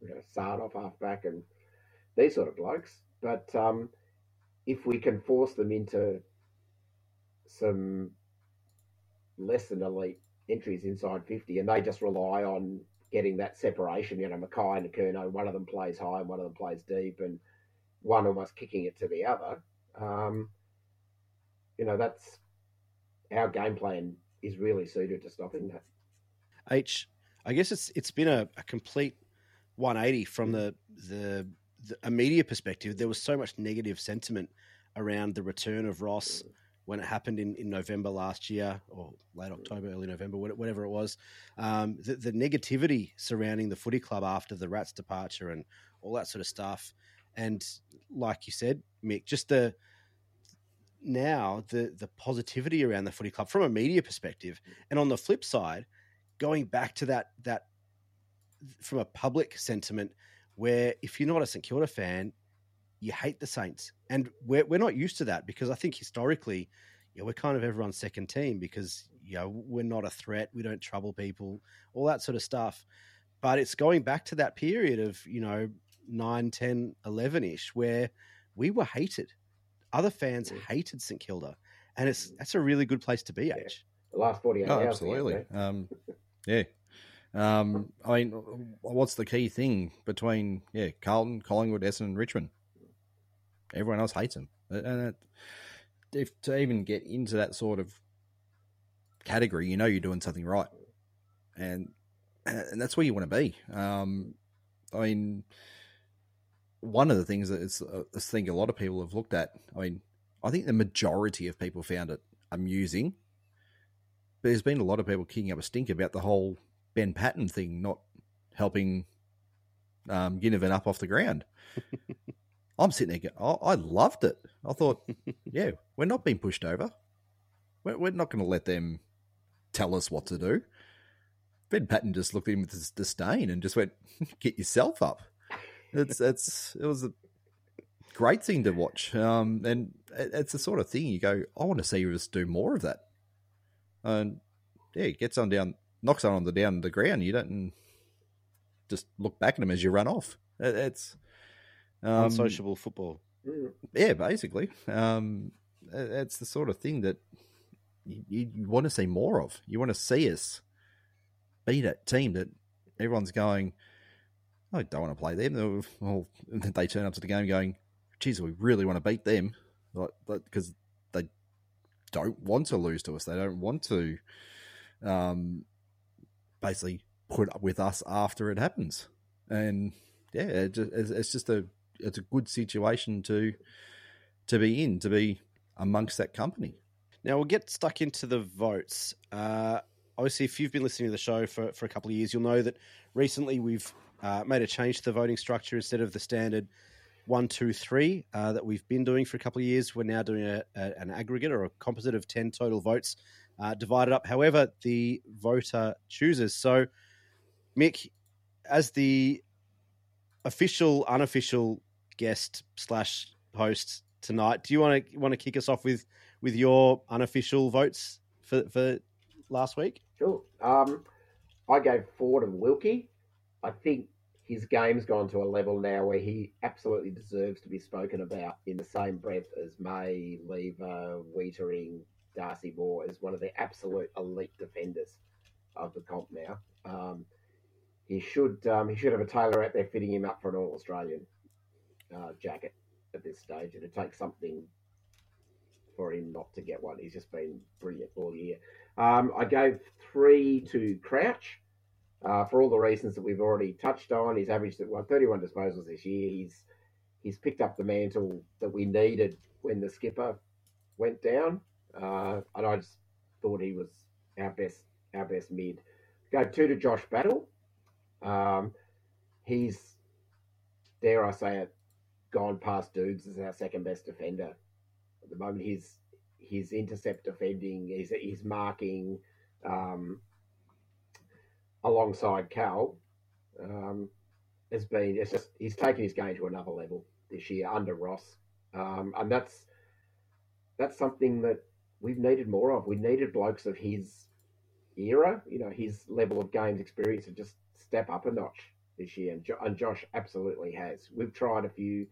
you know Saad off halfback and these sort of blokes. But um, if we can force them into some less than elite entries inside 50 and they just rely on getting that separation, you know, McKay and Curnow, one of them plays high and one of them plays deep and one almost kicking it to the other. Um, you know, that's our game plan is really suited to stopping that.
H, I guess it's it's been a, a complete 180 from the the a media perspective. There was so much negative sentiment around the return of Ross mm. when it happened in, in November last year or late mm. October, early November, whatever it was. Um, the, the negativity surrounding the footy club after the Rats' departure and all that sort of stuff. And like you said, Mick, just the now the the positivity around the footy club from a media perspective, mm. and on the flip side, going back to that that from a public sentiment where if you're not a St Kilda fan, you hate the Saints, and we're we're not used to that because I think historically, yeah, we're kind of everyone's second team because you know we're not a threat, we don't trouble people, all that sort of stuff. But it's going back to that period of you know 9, 10, 11 ish where we were hated. Other fans
Yeah.
hated St Kilda, and it's that's a really good place to be.
Yeah.
H.
The last 48
Oh,
hours.
absolutely. Um, yeah. Um, I mean, what's the key thing between yeah Carlton, Collingwood, Essendon, and Richmond? Everyone else hates them, and it, if to even get into that sort of category, you know you're doing something right, and and that's where you want to be. Um, I mean, one of the things that it's, uh, I think a lot of people have looked at. I mean, I think the majority of people found it amusing there's been a lot of people kicking up a stink about the whole Ben Paton thing not helping um, Ginnivan up off the ground. I'm sitting there going, I, I loved it. I thought, yeah, we're not being pushed over. We're, we're not going to let them tell us what to do. Ben Paton just looked at him with dis- disdain and just went, "Get yourself up." It's it's it was a great thing to watch, um, and it- it's the sort of thing you go, "I want to see us do more of that." And yeah, it gets on down, knocks on the down the ground. You don't just look back at him as you run off. It- It's um,
Unsociable football.
Yeah, basically. Um, it- it's the sort of thing that you, you, want to see more of. You want to see us be that team that everyone's going, I don't want to play them. Well, they turn up to the game going, geez, we really want to beat them. Because they don't want to lose to us. They don't want to um, basically put up with us after it happens. And yeah, it's just a it's a good situation to to be in, to be amongst that company.
Now we'll get stuck into the votes. Uh, obviously, if you've been listening to the show for, for a couple of years, you'll know that recently we've uh, made a change to the voting structure instead of the standard one, two, three uh, that we've been doing for a couple of years. We're now doing a, a, an aggregate or a composite of 10 total votes uh, divided up. However, the voter chooses. So, Mick, as the official, unofficial guest slash host tonight, do you want to want to kick us off with with your unofficial votes for for last week?
Sure. Um, I gave Ford and Wilkie. I think his game's gone to a level now where he absolutely deserves to be spoken about in the same breath as May, Lever, Weitering, Darcy Moore is one of the absolute elite defenders of the comp now. Um, he should um, he should have a tailor out there fitting him up for an All Australian uh, jacket at this stage. It'd take something for him not to get one. He's just been brilliant all year. Um, I gave three to Crouch uh, for all the reasons that we've already touched on. He's averaged well, 31 disposals this year. He's he's picked up the mantle that we needed when the skipper went down, uh, and I just thought he was our best our best mid. Go two to Josh Battle. Um, he's dare I say it, gone past Dukes as our second best defender at the moment. His his intercept defending, his his marking um, alongside Cal um, has been. It's just he's taken his game to another level. this year under Ross, um, and that's that's something that we've needed more of. We needed blokes of his era, you know, his level of games experience to just step up a notch this year, and, jo- and Josh absolutely has. We've tried a few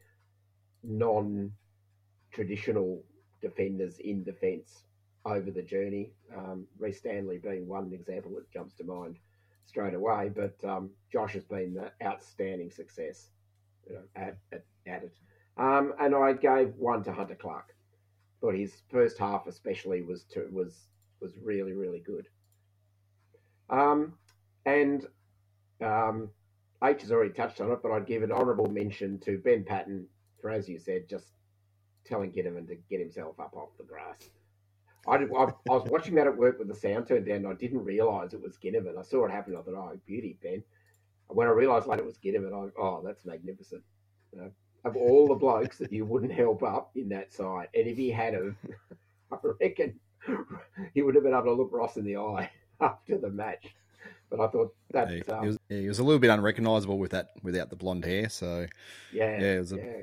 non-traditional defenders in defence over the journey. Um, Rhys Stanley being one example that jumps to mind straight away, but um, Josh has been the outstanding success you know, at, at, at it. Um, and I gave one to Hunter Clark. Thought his first half, especially, was to, was was really really good. Um, and um, H has already touched on it, but I'd give an honourable mention to Ben Paton for, as you said, just telling Ginnivan to get himself up off the grass. I, did, I, I was watching that at work with the sound turned down. And I didn't realise it was Ginnivan. I saw it happen. I thought, oh, beauty, Ben. When I realised later it was Ginnivan, I oh, that's magnificent. You know, of all the blokes that you wouldn't help up in that side, and if he had of, I reckon he would have been able to look Ross in the eye after the match. But I thought that
Yeah,
um,
he, was, yeah, he was a little bit unrecognisable with that without the blonde hair. So
yeah,
yeah, it was a-
yeah.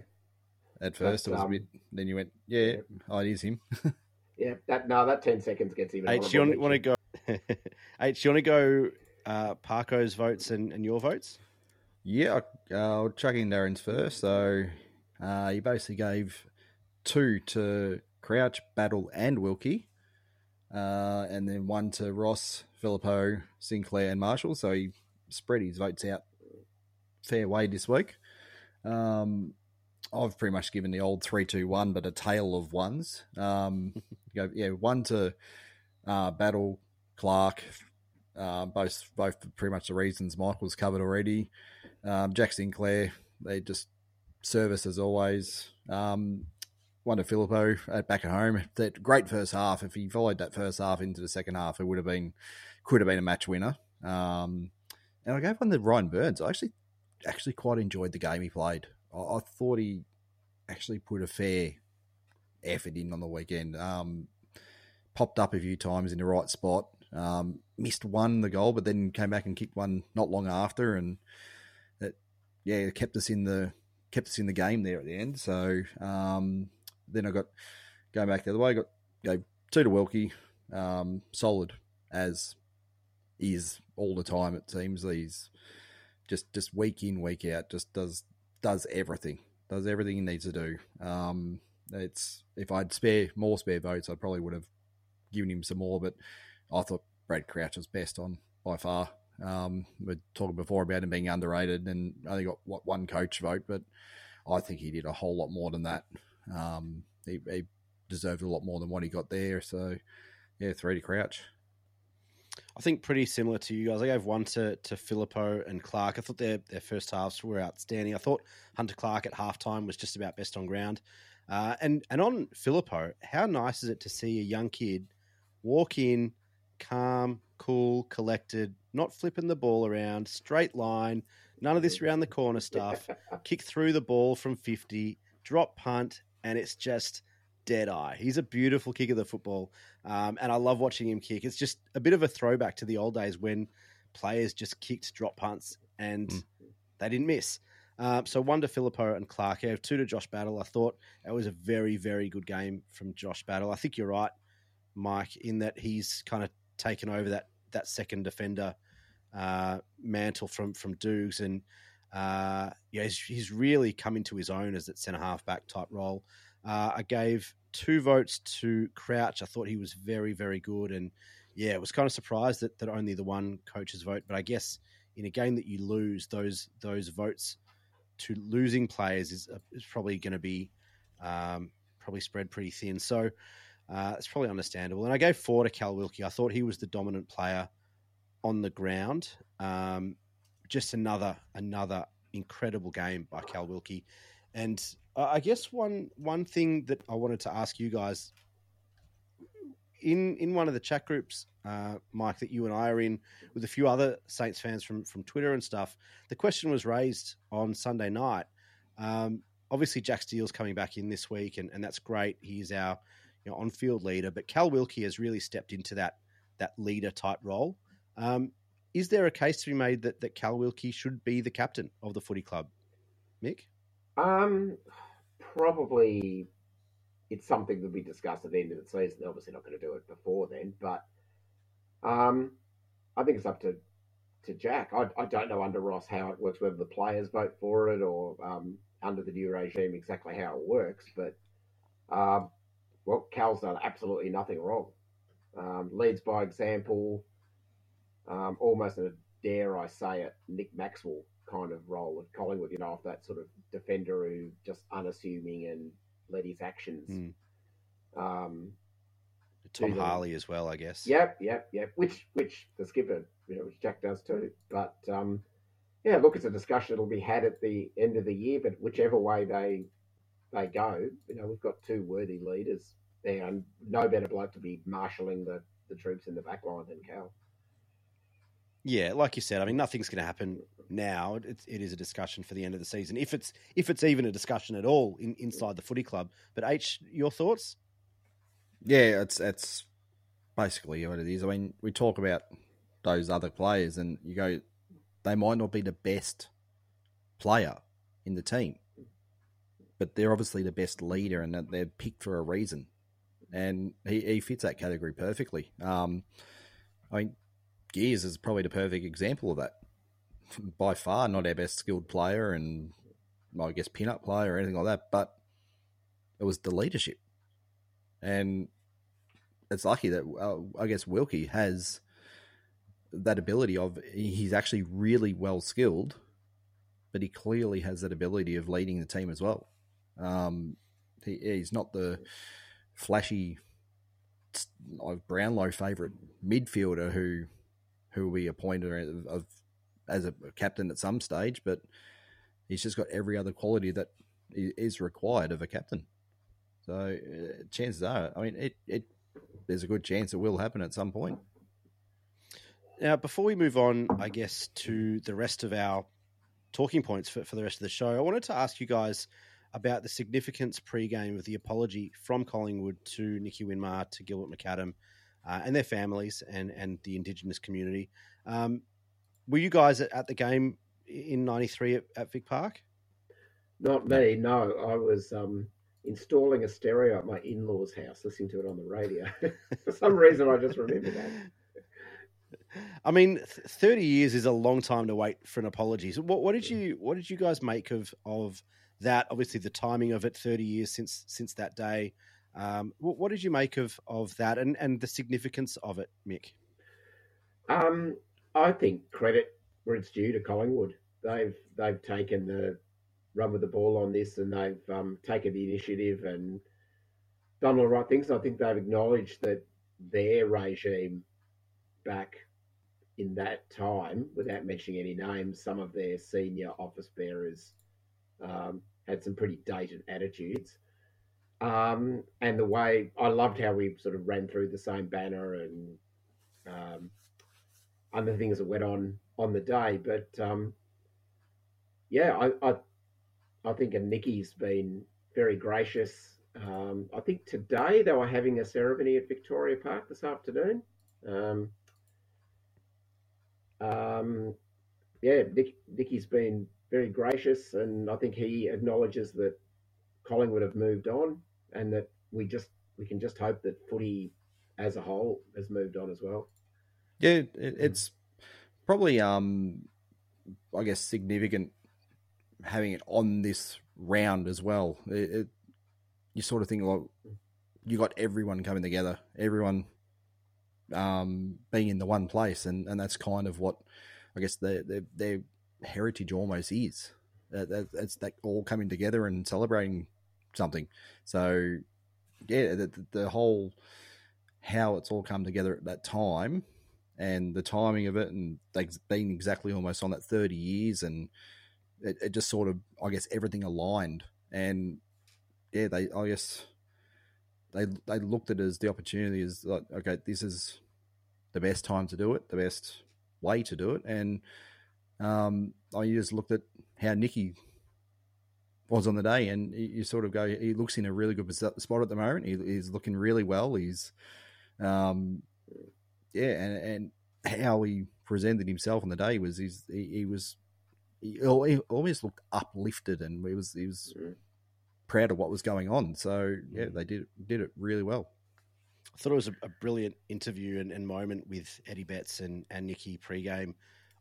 at first it was
um,
a bit. Then you went, yeah, oh, it is him.
Yeah, that no, that ten seconds gets even.
H, do you
honourable
want, want to go? H, do you want to go? Uh, Parko's votes and, and your votes.
Yeah, uh, I'll chuck in Darren's first. So uh, he basically gave two to Crouch, Battle, and Wilkie, uh, and then one to Ross, Phillipou, Sinclair, and Marshall. So he spread his votes out fair way this week. Um, I've pretty much given the old three, two, one, but a tail of ones. Um, yeah, one to uh, Battle, Clark, uh, both both pretty much the reasons Michael's covered already. Um, Jack Sinclair, they just service as always. Um, one to Phillipou at back at home. That great first half. If he followed that first half into the second half, it would have been could have been a match winner. Um, and I gave one to Ryan Byrnes. I actually actually quite enjoyed the game he played. I, I thought he actually put a fair effort in on the weekend. Um, popped up a few times in the right spot. Um, missed one the goal, but then came back and kicked one not long after, and it yeah kept us in the kept us in the game there at the end. So um, then I got going back the other way. I got gave two to Wilkie, um, solid as is all the time. It seems he's just just week in week out, just does does everything, does everything he needs to do. Um, it's if I'd spare more spare votes, I probably would have given him some more, but I thought Brad Crouch was best on by far. Um, we talking before about him being underrated and only got what one coach vote, but I think he did a whole lot more than that. Um, he, he deserved a lot more than what he got there. So, yeah, three to Crouch.
I think pretty similar to you guys. I gave one to, to Phillipou and Clark. I thought their, their first halves were outstanding. I thought Hunter Clark at halftime was just about best on ground. Uh, and, and on Phillipou, how nice is it to see a young kid walk in, calm, cool, collected, not flipping the ball around, straight line, none of this around the corner stuff, kick through the ball from 50, drop punt, and it's just dead eye. He's a beautiful kick of the football, um, and I love watching him kick. It's just a bit of a throwback to the old days when players just kicked drop punts and
Mm.
they didn't miss. Um, so one to Phillipou and Clark. Yeah, two to Josh Battle. I thought it was a very, very good game from Josh Battle. I think you're right, Mike, in that he's kind of taken over that that second defender uh, mantle from from Dukes, and uh, yeah, he's, he's really come into his own as that centre half back type role. Uh, I gave two votes to Crouch. I thought he was very, very good, and yeah, was kind of surprised that, that only the one coach's vote. But I guess in a game that you lose, those those votes to losing players is, is probably going to be um, probably spread pretty thin. So uh, it's probably understandable. And I gave four to Cal Wilkie. I thought he was the dominant player on the ground. Um, just another another incredible game by Cal Wilkie. And I guess one one thing that I wanted to ask you guys in in one of the chat groups, uh, Mike, that you and I are in with a few other Saints fans from from Twitter and stuff. The question was raised on Sunday night. Um, obviously, Jack Steele's coming back in this week, and, and that's great. He's our you know, on field leader, but Cal Wilkie has really stepped into that that leader type role. Um, is there a case to be made that, that Cal Wilkie should be the captain of the footy club? Mick?
Um, probably it's something that we discuss at the end of the season. Obviously not going to do it before then, but um, I think it's up to to Jack. I, I don't know under Ross how it works, whether the players vote for it or um, under the new regime exactly how it works. But uh, well, Cal's done absolutely nothing wrong. Um, leads by example, um, almost a dare I say it, Nick Maxwell kind of role at Collingwood. You know, of that sort of defender who just unassuming and let his actions.
Mm.
Um,
Tom. Harley as well, I guess.
Yep, yep, yep. Which which the skipper, you know, which Jack does too. But um, yeah, look, it's a discussion that'll be had at the end of the year. But whichever way they they go, you know, we've got two worthy leaders there, and no better bloke to be marshalling the, the troops in the back line than Cal.
Yeah, like you said, I mean, nothing's going to happen now. It, it is a discussion for the end of the season, if it's if it's even a discussion at all in, inside the footy club. But H, your thoughts?
Yeah, it's it's basically what it is. I mean, we talk about those other players, and you go, they might not be the best player in the team, but they're obviously the best leader, and they're picked for a reason. And he, he fits that category perfectly. Um, I mean, Gears is probably the perfect example of that. By far, not our best skilled player, and I guess pin-up player or anything like that, but it was the leadership and it's lucky that uh, I guess Wilkie has that ability of he's actually really well skilled, but he clearly has that ability of leading the team as well. Um, he, he's not the flashy Brownlow favorite midfielder who who we appointed of as a captain at some stage, but he's just got every other quality that is required of a captain. So uh, chances are, I mean, it, it there's a good chance it will happen at some point.
Now, before we move on, I guess to the rest of our talking points for, for the rest of the show, I wanted to ask you guys about the significance pre-game of the apology from Collingwood to Nicky Winmar, to Gilbert McAdam, uh, and their families and and the Indigenous community. Um, were you guys at, at the game in '93 at, at Vic Park?
Not me, no. I was um, installing a stereo at my in-laws' house, listening to it on the radio. For some reason, I just remember that.
I mean, thirty years is a long time to wait for an apology. So, what, what did you what did you guys make of of that? Obviously, the timing of it, thirty years since since that day. Um, what, what did you make of of that, and and the significance of it, Mick?
Um, I think credit where it's due to Collingwood. They've they've taken the run with the ball on this, and they've um, taken the initiative and done all the right things. I think they've acknowledged that their regime back in that time, without mentioning any names, some of their senior office bearers um, had some pretty dated attitudes. Um, and the way I loved how we sort of ran through the same banner and um, other things that went on on the day. But um, yeah, I, I I think Nicky's been very gracious. Um, I think today they were having a ceremony at Victoria Park this afternoon. Um, um, yeah, Nick, Nicky's been very gracious, and I think he acknowledges that Collingwood have moved on, and that we just we can just hope that footy as a whole has moved on as well.
Yeah, it's probably um, I guess significant having it on this round as well. It, it, you sort of think, well, you got everyone coming together, everyone um, being in the one place, and, and that's kind of what I guess their their, their heritage almost is. Uh, that, that's that all coming together and celebrating something. So yeah, the, the whole how it's all come together at that time and the timing of it and like being exactly almost on that 30 years and it, it just sort of I guess everything aligned and yeah they I guess they they looked at it as the opportunity as like okay this is the best time to do it the best way to do it and um I just looked at how Nicky was on the day and you sort of go he looks in a really good spot at the moment he, he's looking really well he's um yeah and and how he presented himself on the day was he's, he, he was he, he always looked uplifted, and he was he was
Mm.
proud of what was going on. So yeah,
Mm.
they did did it really well.
I thought it was a, a brilliant interview and, and moment with Eddie Betts and, and Nicky pregame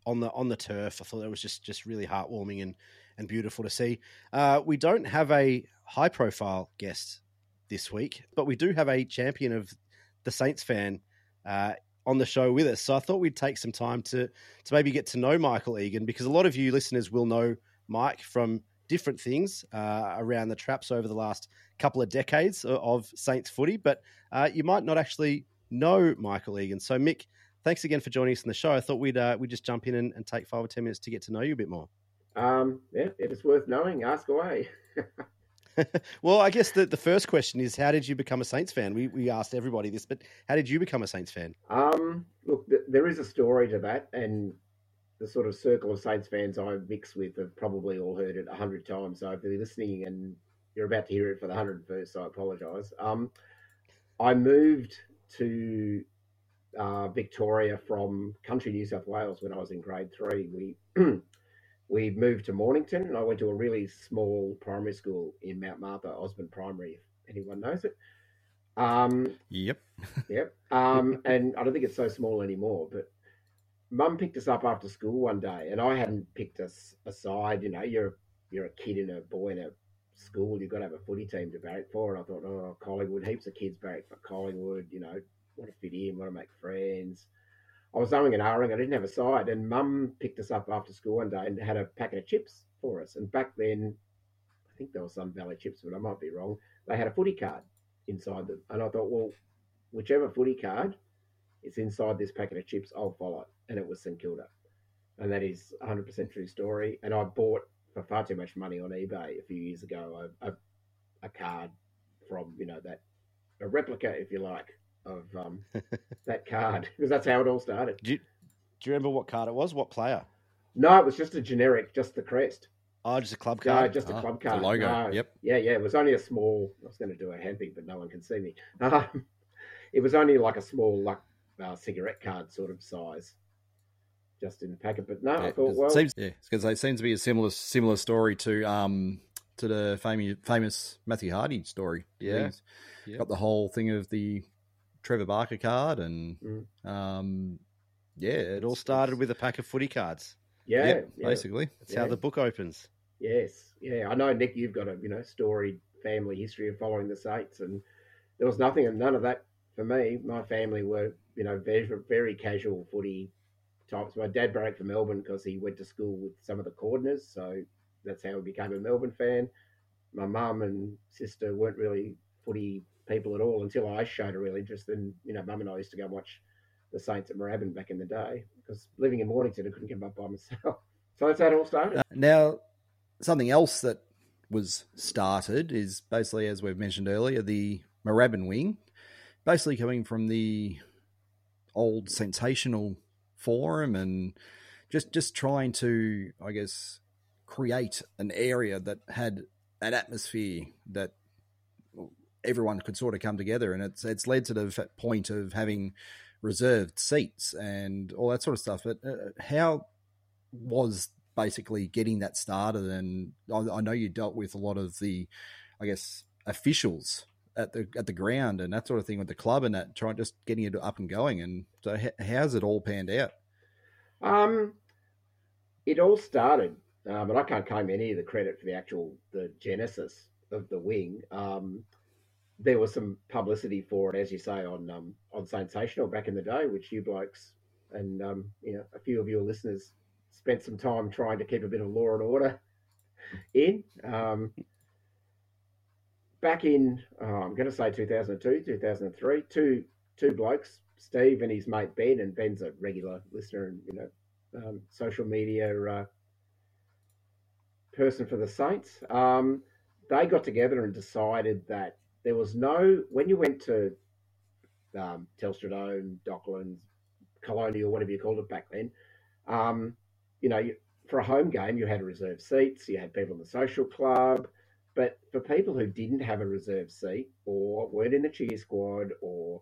on the on the turf. I thought that was just just really heartwarming and and beautiful to see. Uh, we don't have a high profile guest this week, but we do have a champion of the Saints fan uh, on the show with us. So I thought we'd take some time to to maybe get to know Michael Egan because a lot of you listeners will know Mike from different things uh, around the traps over the last couple of decades of, of Saints footy, but uh, you might not actually know Michael Egan. So Mick, thanks again for joining us in the show. I thought we'd uh, we'd just jump in and, and take five or ten minutes to get to know you a bit more.
Um, yeah, if it's worth knowing, ask away.
well, I guess the, the first question is how did you become a Saints fan? We, we asked everybody this, but how did you become a Saints fan?
Um, look, th- there is a story to that, and the sort of circle of Saints fans I mix with have probably all heard it a hundred times. So if you're listening and you're about to hear it for the hundred first, I apologise. Um, I moved to uh, Victoria from country New South Wales when I was in grade three. We we moved to Mornington, and I went to a really small primary school in Mount Martha, Osborne Primary, if anyone knows it. Um,
Yep.
Yep. Um, and I don't think it's so small anymore. But Mum picked us up after school one day, and I hadn't picked us aside. You know, you're you're a kid and a boy in a school. You've got to have a footy team to barrack for. And I thought, oh, Collingwood, heaps of kids barrack for Collingwood. You know, want to fit in, want to make friends. I was umming and ahhing. I didn't have a side, and Mum picked us up after school one day and had a packet of chips for us. And back then, I think there was some Valley chips, but I might be wrong. They had a footy card inside them, and I thought, well, whichever footy card is inside this packet of chips, I'll follow. It. And it was St Kilda. And that is 100% true story. And I bought for far too much money on eBay a few years ago a, a, a card from, you know, that, a replica, if you like, of um, that card, because that's how it all started.
Do you, do you remember what card it was? What player?
No, it was just a generic, just the crest.
Oh, just a club
No,
card.
just a
Ah,
club
the
card.
logo,
No.
yep.
Yeah, yeah. It was only a small. I was going to do a hand thing, but no one can see me. Um, it was only like a small, like uh, cigarette card sort of size, just in the packet. But no, I thought,
it
well,
seems yeah, because it seems to be a similar similar story to um to the famous famous Matthew Hardy story.
Yeah. Yeah.
got the whole thing of the Trevor Barker card, and
Mm.
um yeah,
It all started with a pack of footy cards.
yeah,
yeah,
yeah,
basically.
That's how the book opens.
yes, yeah. I know, Nick, you've got a you know storied family history of following the Saints, and there was nothing and none of that for me. My family were you know very very casual footy types. My dad broke for Melbourne because he went to school with some of the Cordners, so that's how he became a Melbourne fan. My mum and sister weren't really footy people at all until I showed a real interest. Then you know, mum and I used to go watch the Saints at Moorabbin back in the day because living in Mornington, I couldn't get up by myself. So that's how it all started.
Uh, now, something else that was started is basically, as we've mentioned earlier, the Moorabbin wing, basically coming from the old sensational forum and just just trying to, I guess, create an area that had an atmosphere that everyone could sort of come together, and it's it's led to the point of having reserved seats and all that sort of stuff. But uh, how was basically getting that started. And I, I know you dealt with a lot of the, I guess, officials at the at the ground and that sort of thing with the club and that, trying just getting it up and going. And so, h- how's it all panned out?
Um, it all started, um, but I can't claim any of the credit for the actual the genesis of the wing. Um, there was some publicity for it, as you say, on um, on Sensational back in the day, which you blokes and um, you know a few of your listeners spent some time trying to keep a bit of law and order in. Um, back in, oh, I'm going to say 2002, 2003, two two blokes, Steve and his mate Ben, and Ben's a regular listener and you know um, social media uh, person for the Saints. Um, they got together and decided that there was no when you went to um, Telstra Dome, Docklands, Colonial, whatever you called it back then. Um, you know, you, for a home game, you had reserved seats, you had people in the social club. But for people who didn't have a reserved seat or weren't in the cheer squad or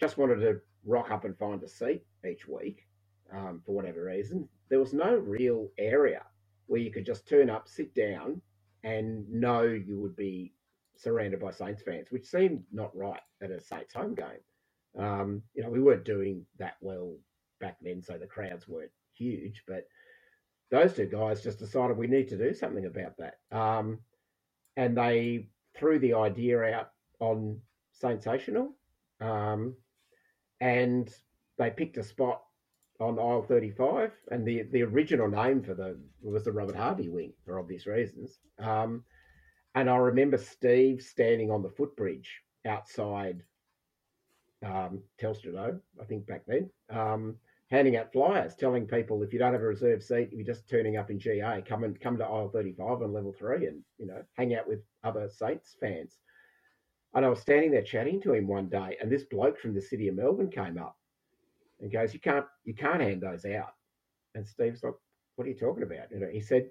just wanted to rock up and find a seat each week um, for whatever reason, there was no real area where you could just turn up, sit down, and know you would be surrounded by Saints fans, which seemed not right at a Saints home game. Um, you know, we weren't doing that well back then, so the crowds weren't huge, but those two guys just decided we need to do something about that. Um, and they threw the idea out on Sensational. um, and they picked a spot on aisle 35, and the, the original name for the was the Robert Harvey wing for obvious reasons. Um, and I remember Steve standing on the footbridge outside um, Telstra, I think back then, um, handing out flyers, telling people if you don't have a reserved seat, if you're just turning up in GA, come and come to aisle 35 on level three, and you know hang out with other Saints fans. And I was standing there chatting to him one day, and this bloke from the city of Melbourne came up and goes, "You can't, you can't hand those out." And Steve's like, "What are you talking about?" You know, he said,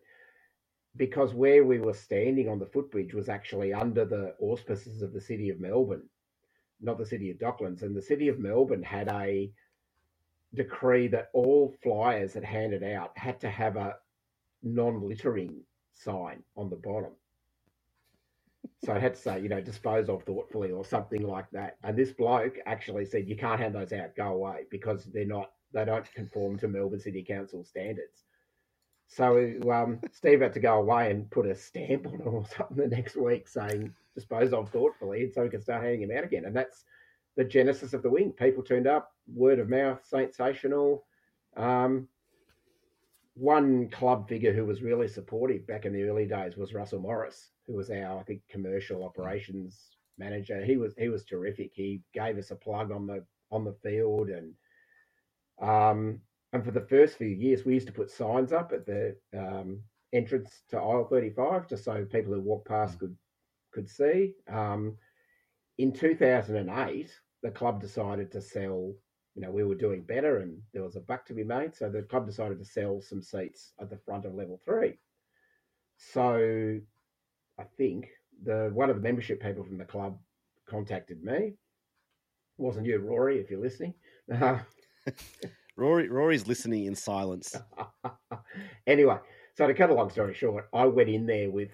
"Because where we were standing on the footbridge was actually under the auspices of the city of Melbourne, not the city of Docklands, and the city of Melbourne had a decree that all flyers that handed out had to have a non-littering sign on the bottom." So I had to say, you know, dispose of thoughtfully or something like that. And this bloke actually said, you can't hand those out, go away, because they're not, they don't conform to Melbourne City Council standards. So um, Steve had to go away and put a stamp on it or something the next week saying, dispose of thoughtfully, and so we can start handing them out again. And that's the genesis of the wing. People turned up, word of mouth, sensational. Um, one club figure who was really supportive back in the early days was Russell Morris, who was our, I think, commercial operations manager. He was he was terrific. He gave us a plug on the on the field, and um, and for the first few years, we used to put signs up at the um, entrance to aisle thirty five, just so people who walked past could could see. Um, in two thousand and eight, the club decided to sell you know, we were doing better and there was a buck to be made. So the club decided to sell some seats at the front of level three. So I think the one of the membership people from the club contacted me. It wasn't you, Rory, if you're listening.
Rory, Rory's listening in silence.
anyway, so to cut a long story short, I went in there with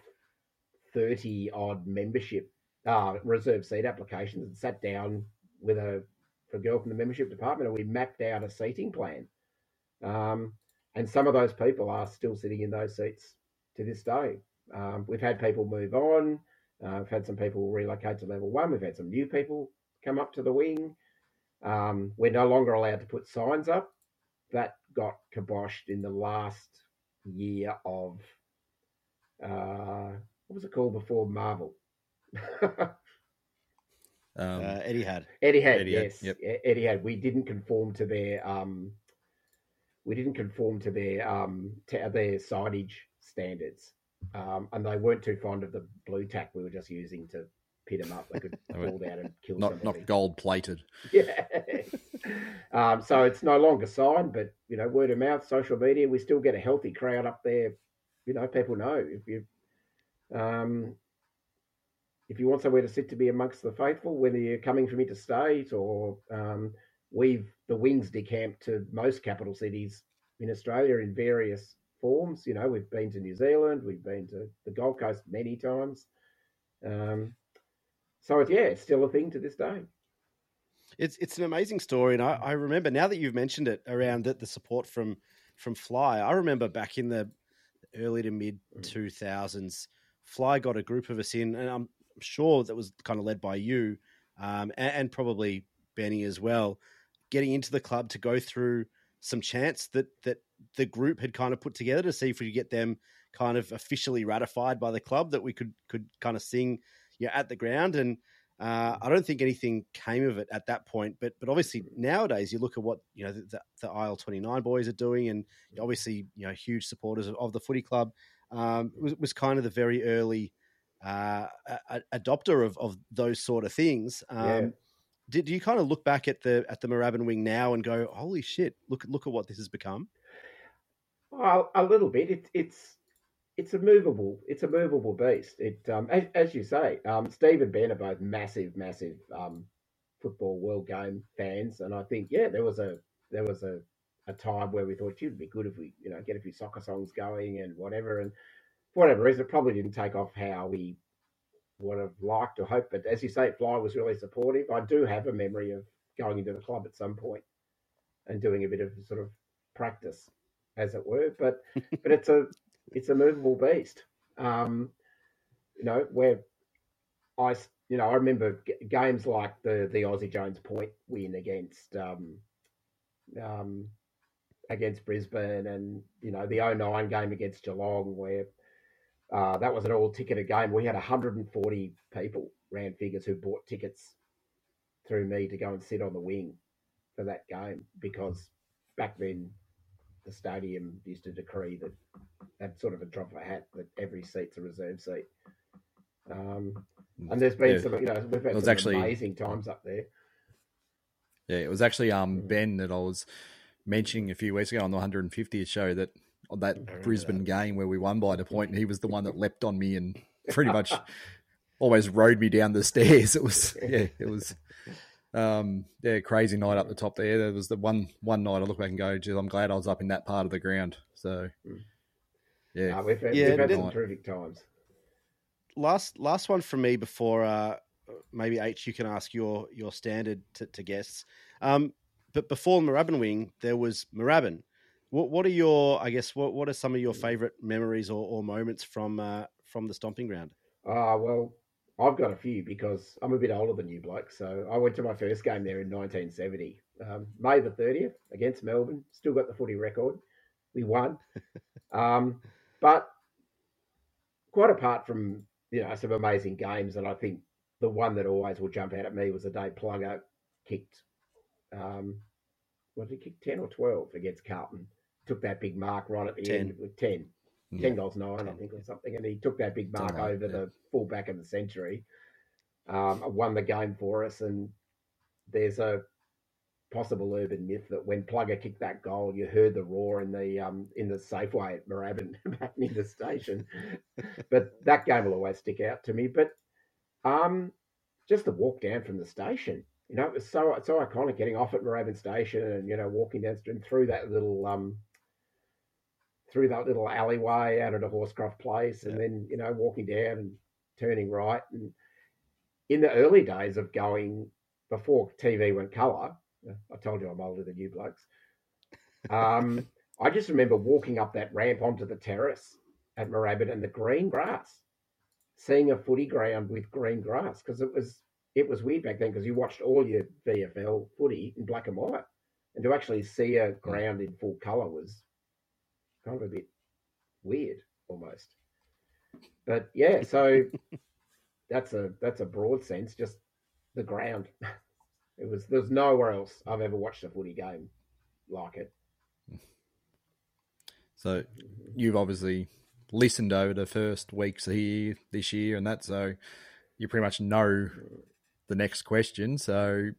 30 odd membership uh, reserve seat applications and sat down with a a girl from the membership department, and we mapped out a seating plan. Um, and some of those people are still sitting in those seats to this day. Um, we've had people move on. Uh, we've had some people relocate to level one. We've had some new people come up to the wing. Um, we're no longer allowed to put signs up. That got kiboshed in the last year of uh, what was it called before Marvel?
Um, uh, Etihad.
Eddie had, Eddie yes, had, yep. Etihad. We didn't conform to their um, we didn't conform to their um, to their signage standards, um, and they weren't too fond of the blue tack we were just using to pit them up. They could fall down and kill
not,
somebody.
Not gold plated.
Yeah. Um, so it's no longer signed, but you know, word of mouth, social media, we still get a healthy crowd up there. You know, people know if you um, if you want somewhere to sit to be amongst the faithful, whether you're coming from interstate or um, we've the wings decamp to most capital cities in Australia in various forms. You know, we've been to New Zealand, we've been to the Gold Coast many times. Um, so it's, yeah, it's still a thing to this day.
It's it's an amazing story, and I, I remember now that you've mentioned it around the, the support from from Fly. I remember back in the early to mid mm. two thousands, Fly got a group of us in, and I'm sure that was kind of led by you um, and, and, probably Benny as well, getting into the club to go through some chants that that the group had kind of put together to see if we could get them kind of officially ratified by the club that we could could kind of sing yeah at the ground and uh, I don't think anything came of it at that point, but but obviously nowadays you look at what you know the, the, the aisle twenty nine boys are doing, and obviously you know huge supporters of, of the footy club. Um, was was kind of the very early uh, a, adopter of, of those sort of things. Um, yeah. Did you kind of look back at the at the Moorabbin wing now and go, "Holy shit! Look look at what this has become."
Well, a little bit. It, it's it's a movable it's a movable beast. It um, as, as, you say, um, Steve and Ben are both massive, massive um, football world game fans, and I think yeah, there was a there was a a time where we thought, it'd be good if we, you know, get a few soccer songs going and whatever. And for whatever reason, it probably didn't take off how we would have liked or hoped. But as you say, Fly was really supportive. I do have a memory of going into the club at some point and doing a bit of sort of practice, as it were. But but it's a it's a movable beast. Um, you know, where I you know I remember g- games like the the Aussie Jones Point win against um, um, against Brisbane, and you know the 09 game against Geelong, where uh, that was an all ticketed game. We had 140 people, round figures, who bought tickets through me to go and sit on the wing for that game because back then the stadium used to decree that at sort of a drop of a hat that every seat's a reserve seat. Um, and there's been
Yeah.
some, you know, we've had
was
some
actually-
amazing times up there.
Yeah, it was actually um
Mm.
Ben that I was mentioning a few weeks ago on the 150th show that on that Brisbane game where we won by the point, and he was the one that leapt on me and pretty much almost rode me down the stairs. It was yeah, it was um yeah, crazy night up the top there. There was the one one night I look back and go, geez, I'm glad I was up in that part of the ground. So
Mm.
yeah,
Uh, we've had,
Yeah,
we've had
then-
some terrific times.
last last one from me before uh, maybe H you can ask your your standard to, to guests. Um, but before Moorabbin Wing, there was Moorabbin. What what are your I guess what what are some of your favourite memories or, or moments from uh, from the stomping ground?
Ah, well, I've got a few because I'm a bit older than you, bloke. So I went to my first game there in 1970, um, May the 30th against Melbourne. Still got the footy record. We won. um, but quite apart from you know some amazing games, and I think the one that always will jump out at me was the day Plugger kicked. Um, what did he kick? 10 or 12 against Carlton. Took that big mark right at the
10.
end with 10.
Yeah.
10 goals, nine, I think, or something. And he took that big mark over
that,
the full back of the century. Um, won the game for us. And there's a possible urban myth that when Plugger kicked that goal, you heard the roar in the um, in the Safeway at Moorabbin back near the station. but that game will always stick out to me. But um, just the walk down from the station, you know, it was so so iconic getting off at Moorabbin Station and you know walking down and through that little um through that little alleyway out at a Horscroft Place, and then you know walking down and turning right. And in the early days of going before TV went colour, I told you I'm older than you blokes. Um, I just remember walking up that ramp onto the terrace at Moorabbin and the green grass, seeing a footy ground with green grass because it was it was weird back then because you watched all your VFL footy in black and white, and to actually see a ground in full colour was kind of a bit weird almost. But yeah, so that's a that's a broad sense, just the ground. It was there's nowhere else I've ever watched a footy game like it.
So you've obviously listened over the first weeks here this year and that, so you pretty much know the next question. So,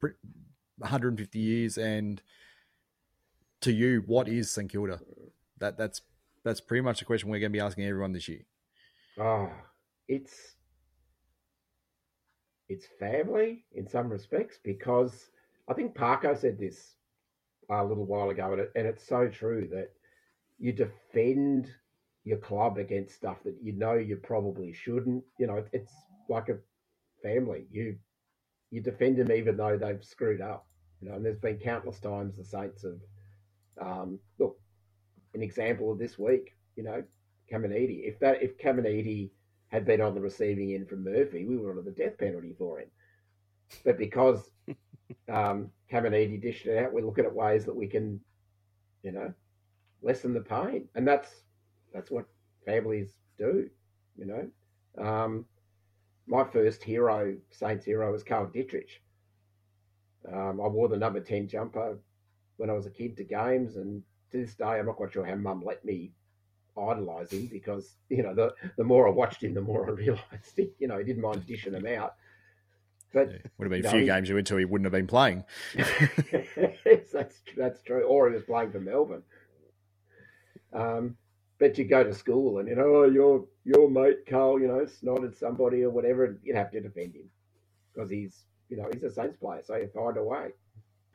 150 years, and to you, what is St Kilda? That that's that's pretty much the question we're going to be asking everyone this year.
Oh, it's it's family in some respects because I think Parko said this a little while ago, and, it, and it's so true that you defend your club against stuff that you know you probably shouldn't. You know, it's like a family. You you defend them even though they've screwed up. You know, and there's been countless times the Saints have um, look an example of this week. You know, Caminiti. If that if Caminiti had been on the receiving end from Murphy, we would have the death penalty for him. But because um, Caminiti dished it out, we're looking at ways that we can, you know, lessen the pain, and that's that's what families do. You know, um, my first hero, Saints hero, was Carl Ditterich. Um, I wore the number ten jumper when I was a kid to games, and to this day, I'm not quite sure how Mum let me idolise him because you know the the more I watched him, the more I realised he, you know he didn't mind dishing them out. But
Would have been a few
he-
games you went to, he wouldn't have been playing.
that's that's true. Or he was playing for Melbourne. Um, but you go to school and you know oh, your your mate Carl, you know, snotted somebody or whatever, and you'd have to defend him because he's you know he's a Saints player, so you find a way.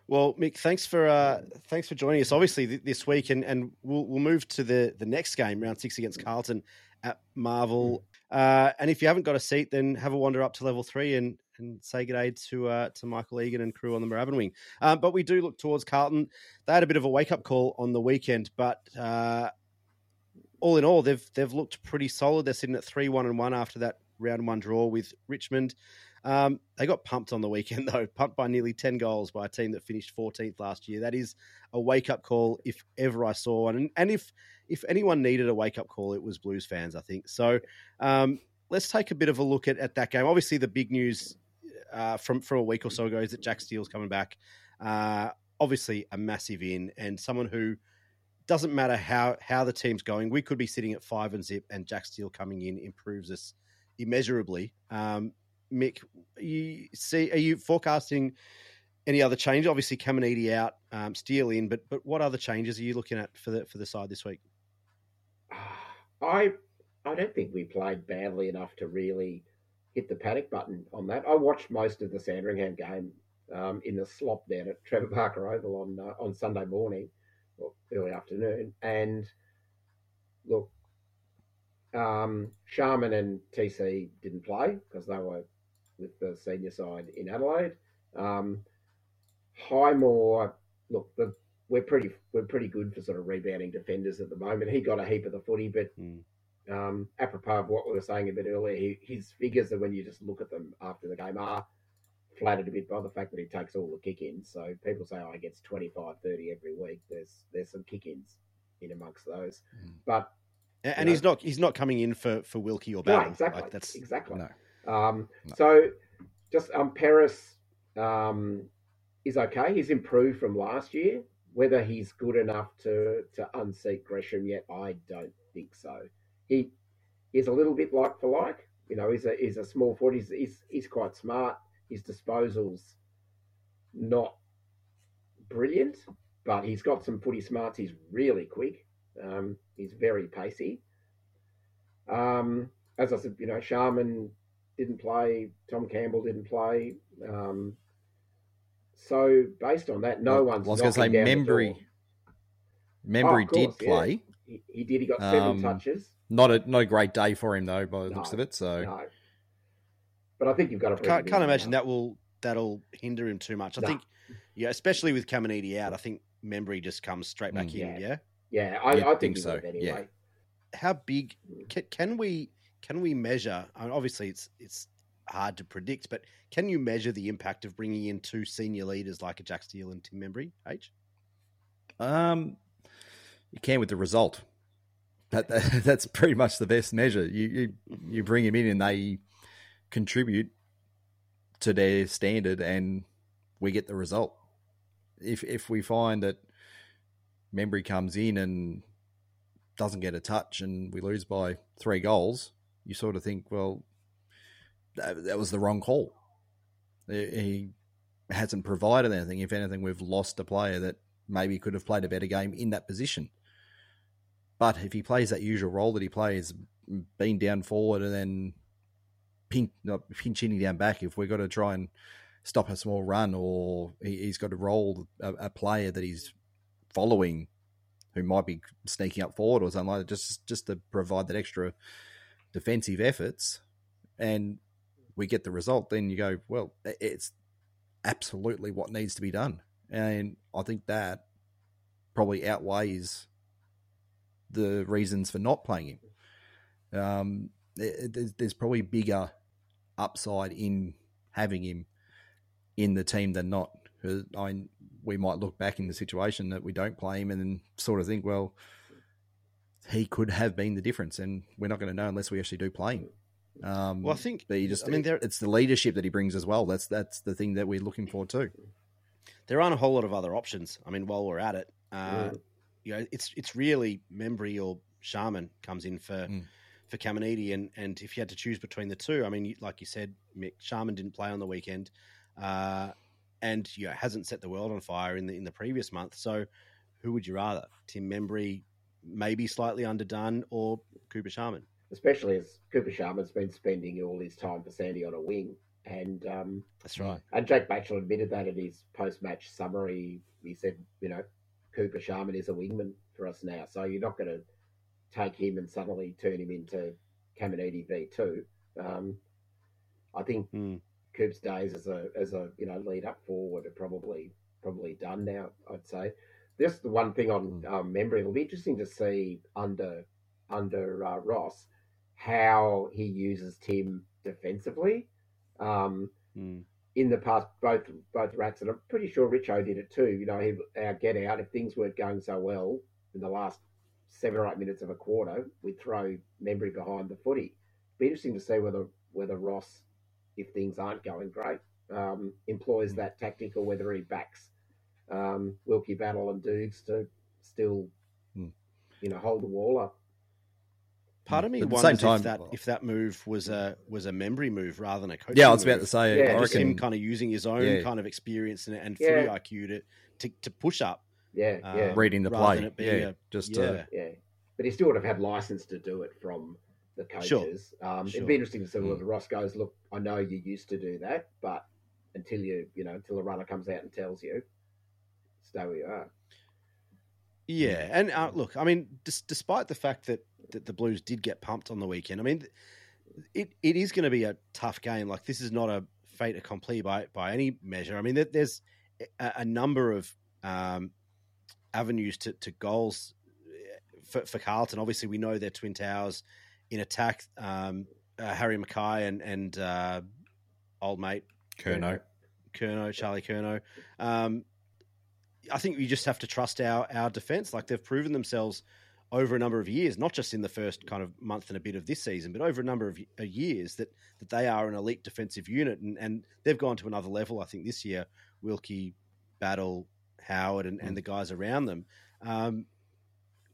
Well, Mick, thanks for uh, thanks for joining us. Obviously, th- this week, and, and we'll we'll move to the the next game, round six against Carlton at Marvel. Uh, and if you haven't got a seat, then have a wander up to level three and and say good day to uh, to Michael Egan and crew on the Moorabbin wing. Um, but we do look towards Carlton. They had a bit of a wake up call on the weekend, but uh, all in all, they've they've looked pretty solid. They're sitting at three one and one after that round one draw with Richmond. Um, they got pumped on the weekend, though, pumped by nearly 10 goals by a team that finished 14th last year. That is a wake up call if ever I saw one. And, and if, if anyone needed a wake up call, it was Blues fans, I think. So um, let's take a bit of a look at, at that game. Obviously, the big news uh, from, from a week or so ago is that Jack Steele's coming back. Uh, obviously, a massive in and someone who doesn't matter how, how the team's going. We could be sitting at five and zip, and Jack Steele coming in improves us immeasurably. Um, Mick, you see, are you forecasting any other change? Obviously, Caminiti out, um, Steele in, but but what other changes are you looking at for the for the side this week?
I I don't think we played badly enough to really hit the panic button on that. I watched most of the Sandringham game um, in the slop down at Trevor Barker Oval on uh, on Sunday morning or early afternoon, and look, um, Sharman and TC didn't play because they were with the senior side in Adelaide. Um, Highmore, look, the, we're pretty we're pretty good for sort of rebounding defenders at the moment. He got a heap of the footy, but
Mm.
um, apropos of what we were saying a bit earlier, he, his figures are when you just look at them after the game are flattered a bit by the fact that he takes all the kick-ins. So people say, oh, he gets 25, 30 every week. There's there's some kick-ins in amongst those,
Mm.
but
And, and he's not he's not coming in for for Wilkie or
no, exactly,
Like that's
exactly.
No.
Um,
No.
So, just um, Paris um, is okay. He's improved from last year. Whether he's good enough to to unseat Gresham yet, I don't think so. He is a little bit like for like. You know, he's a he's a small foot. He's he's, he's quite smart. His disposals not brilliant, but he's got some footy smarts. He's really quick. Um, he's very pacey. Um, as I said, you know, Sharman didn't play. Tom Campbell didn't play. Um, so based on that, no
Well,
one's.
I was gonna say
knocking down the Membrey-
Membrey
of course,
did
yeah.
play.
He, he did. He got seven
Um,
touches.
Not a not a great day for him though, by the looks of it. So
No, but I think you've got to.
can't, can't imagine that will that'll hinder him too much. I
No.
think, yeah, especially with Caminiti out, I think Membrey just comes straight back
Mm.
in.
Yeah.
Yeah.
Yeah, I,
Yeah,
I think,
think so,
would
yeah.
How big can, can we can we measure? Obviously, it's it's hard to predict, but can you measure the impact of bringing in two senior leaders like a Jack Steele and Tim Membrey? H.
Um, you can with the result. That, that- that's pretty much the best measure. You you you bring him in and they contribute to their standard, and we get the result. If if we find that Membrey comes in and doesn't get a touch, and we lose by three goals, you sort of think, well, that, that was the wrong call. He hasn't provided anything. If anything, we've lost a player that maybe could have played a better game in that position. But if he plays that usual role that he plays, being down forward and then pinch, not pinch hitting down back, if we've got to try and stop a small run or he, he's got to roll a, a player that he's following who might be sneaking up forward or something like that, just, just to provide that extra defensive efforts and we get the result, then you go, well, it's absolutely what needs to be done. And I think that probably outweighs the reasons for not playing him. Um, there's, probably bigger upside in having him in the team than not. I, we might look back in the situation that we don't play him and then sort of think, well, he could have been the difference, and we're not going to know unless we actually do play him. Um,
Well, I think
but you just,
I mean, there
it's the leadership that he brings as well. That's that's the thing that we're looking for too.
there aren't a whole lot of other options. I mean, while we're at it, uh,
Mm.
you know, it's it's really Membrey or Sharman comes in for
Mm.
for Caminiti, and and if you had to choose between the two, I mean, like you said, Mick Sharman didn't play on the weekend, uh, and you know, hasn't set the world on fire in the in the previous month. So, who would you rather, Tim Membrey, maybe slightly underdone, or Cooper Sharman?
especially as Cooper Sharman's been spending all his time for Sandy on a wing. And um,
That's right.
and Jake Batchel admitted that in his post-match summary. He said, you know, Cooper Sharman is a wingman for us now, so you're not going to take him and suddenly turn him into Caminiti V two. Um, I think
Mm.
Coop's days as a as a you know lead up forward are probably probably done now. I'd say. Just the one thing on um, Membrey. It'll be interesting to see under under uh, Ross how he uses Tim defensively. Um,
Mm.
in the past, both both rats, and I'm pretty sure Richo did it too. You know, he our get out if things weren't going so well in the last seven or eight minutes of a quarter, we'd throw Membrey behind the footy. Be interesting to see whether whether Ross, if things aren't going great, um, employs that tactic or whether he backs um, Wilkie Battle and Dukes to still,
Hmm.
you know, hold the wall up.
Part of me
At the
wonders
same time-
if that if that move was a was a Membrey move rather than a coaching.
Yeah, I was about
move.
to say.
Yeah,
I
just him kind of using his own
Yeah.
kind of experience and, and
Yeah.
footy IQ to, to to push up.
Yeah,
Um,
yeah,
reading the play.
than it being
Yeah,
a-
just
yeah.
uh,
yeah. But he still would have had license to do it from the
Sure.
coaches. Um,
Sure.
It'd be interesting to see
Mm.
whether Ross goes, look, I know you used to do that, but until you, you know, until the runner comes out and tells you, stay where you are.
Yeah, and uh, look, I mean, dis- despite the fact that, that the Blues did get pumped on the weekend, I mean, it it is going to be a tough game. Like this is not a fait accompli by by any measure. I mean, there, there's a, a number of um, avenues to, to goals eh, for, for Carlton. Obviously, we know their twin towers in attack. Um, uh, Harry McKay and and uh, old mate
Curnow.
Curnow, Charlie Curnow. Um, I think we just have to trust our our defense. Like they've proven themselves over a number of years, not just in the first kind of month and a bit of this season, but over a number of years that that they are an elite defensive unit, and and they've gone to another level. I think this year, Wilkie, Battle, Howard, and, and the guys around them. Um,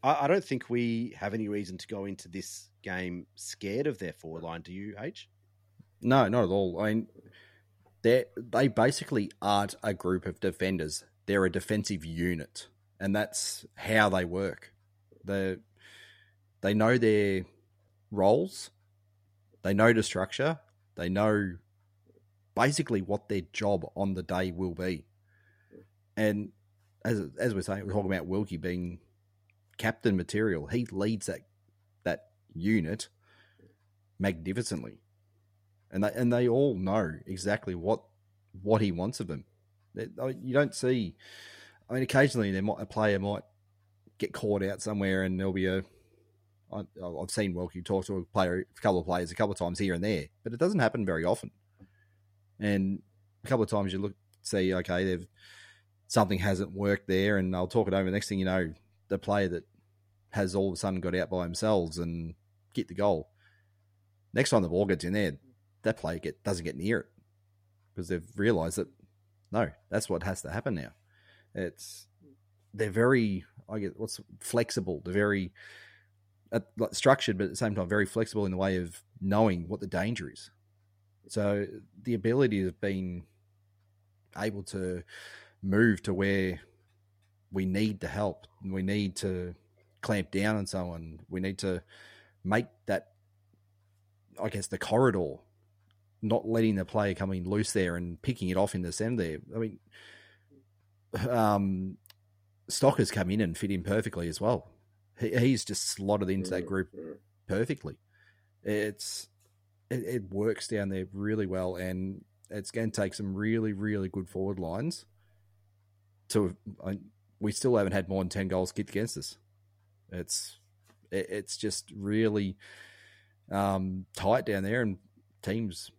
I, I don't think we have any reason to go into this game scared of their forward line. Do you, H?
No, not at all. I mean, they they basically aren't a group of defenders. They're a defensive unit, and that's how they work. They they know their roles, they know the structure, they know basically what their job on the day will be. And as as we're saying, we're talking about Wilkie being captain material. He leads that that unit magnificently and they and they all know exactly what what he wants of them. You don't see. I mean, occasionally there might, a player might get caught out somewhere, and there'll be a. I've seen Wilkie talk to a player, a couple of players, a couple of times here and there, but it doesn't happen very often. And a couple of times you look, see, okay, they've something hasn't worked there, and they'll talk it over. Next thing you know, the player that has all of a sudden got out by themselves and get the goal. Next time the ball gets in there, that player get doesn't get near it because they've realised that no, that's what has to happen now. It's they're very I get what's flexible. They're very uh, like structured, but at the same time very flexible in the way of knowing what the danger is. So the ability of being able to move to where we need the help, we need to clamp down on someone, we need to make that I guess the corridor not letting the player come in loose there and picking it off in the centre there. I mean, um, Stocker's come in and fit in perfectly as well. He, he's just slotted into that group
Mm,
perfectly. It's it, it works down there really well, and it's going to take some really, really good forward lines. To I, we still haven't had more than ten goals kicked against us. It's it, it's just really um, tight down there, and teams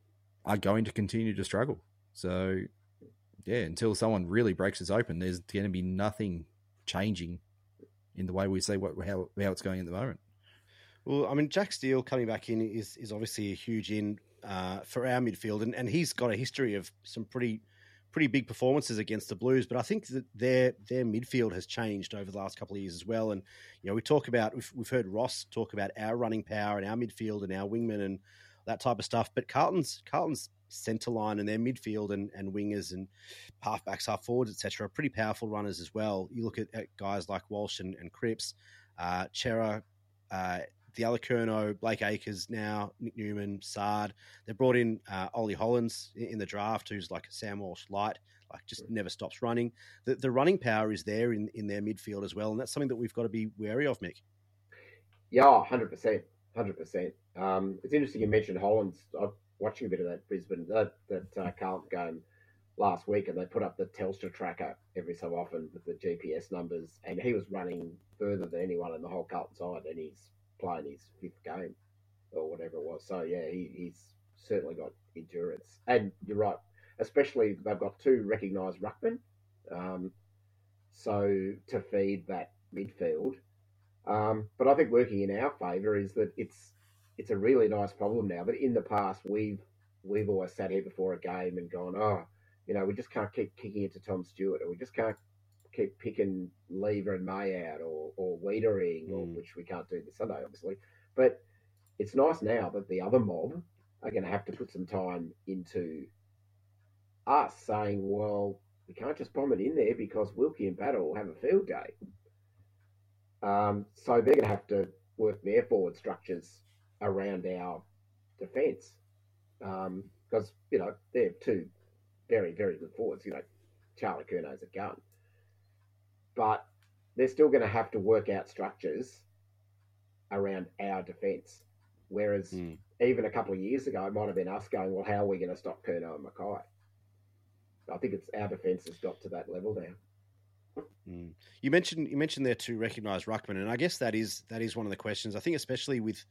are going to continue to struggle. So, yeah, until someone really breaks us open, there's going to be nothing changing in the way we see what how how it's going at the moment.
Well, I mean, Jack Steele coming back in is is obviously a huge in uh, for our midfield, and, and he's got a history of some pretty pretty big performances against the Blues. But I think that their their midfield has changed over the last couple of years as well. And you know, we talk about we've, we've heard Ross talk about our running power and our midfield and our wingmen and that type of stuff. But Carlton's Carlton's centre line and their midfield and, and wingers and halfbacks, half forwards, etc., are pretty powerful runners as well. You look at, at guys like Walsh and, and Cripps, uh, Chera, uh, the Curnow, Blake Acres now, Nick Newman, Saad. They brought in uh, Ollie Hollands in, in the draft, who's like a Sam Walsh light, like just never stops running. The, the running power is there in, in their midfield as well, and that's something that we've got to be wary of, Mick.
Yeah, hundred percent, hundred percent. Um, it's interesting you mentioned Holland. I'm watching a bit of that Brisbane that that uh, Carlton game last week, and they put up the Telstra tracker every so often with the GPS numbers, and he was running further than anyone in the whole Carlton side, and he's playing his fifth game or whatever it was. So yeah, he, he's certainly got endurance, and you're right. Especially they've got two recognised ruckmen, um, so to feed that midfield. Um, but I think working in our favour is that it's it's a really nice problem now. But in the past, we've we've always sat here before a game and gone, oh, you know, we just can't keep kicking it to Tom Stewart, or we just can't keep picking Lever and May out, or or Weitering, mm. or which we can't do this Sunday, obviously. But it's nice now that the other mob are going to have to put some time into us saying, well, we can't just bomb it in there because Wilkie and Battle will have a field day. Um, so they're going to have to work their forward structures around our defence because um, you know they're two very very good forwards. You know, Charlie Curnow's a gun, but they're still going to have to work out structures around our defence. Whereas mm. even a couple of years ago, it might have been us going, "Well, how are we going to stop Curnow and McKay?" I think it's our defence has got to that level now.
Mm. You mentioned you mentioned there to recognise ruckman, and I guess that is that is one of the questions. I think especially with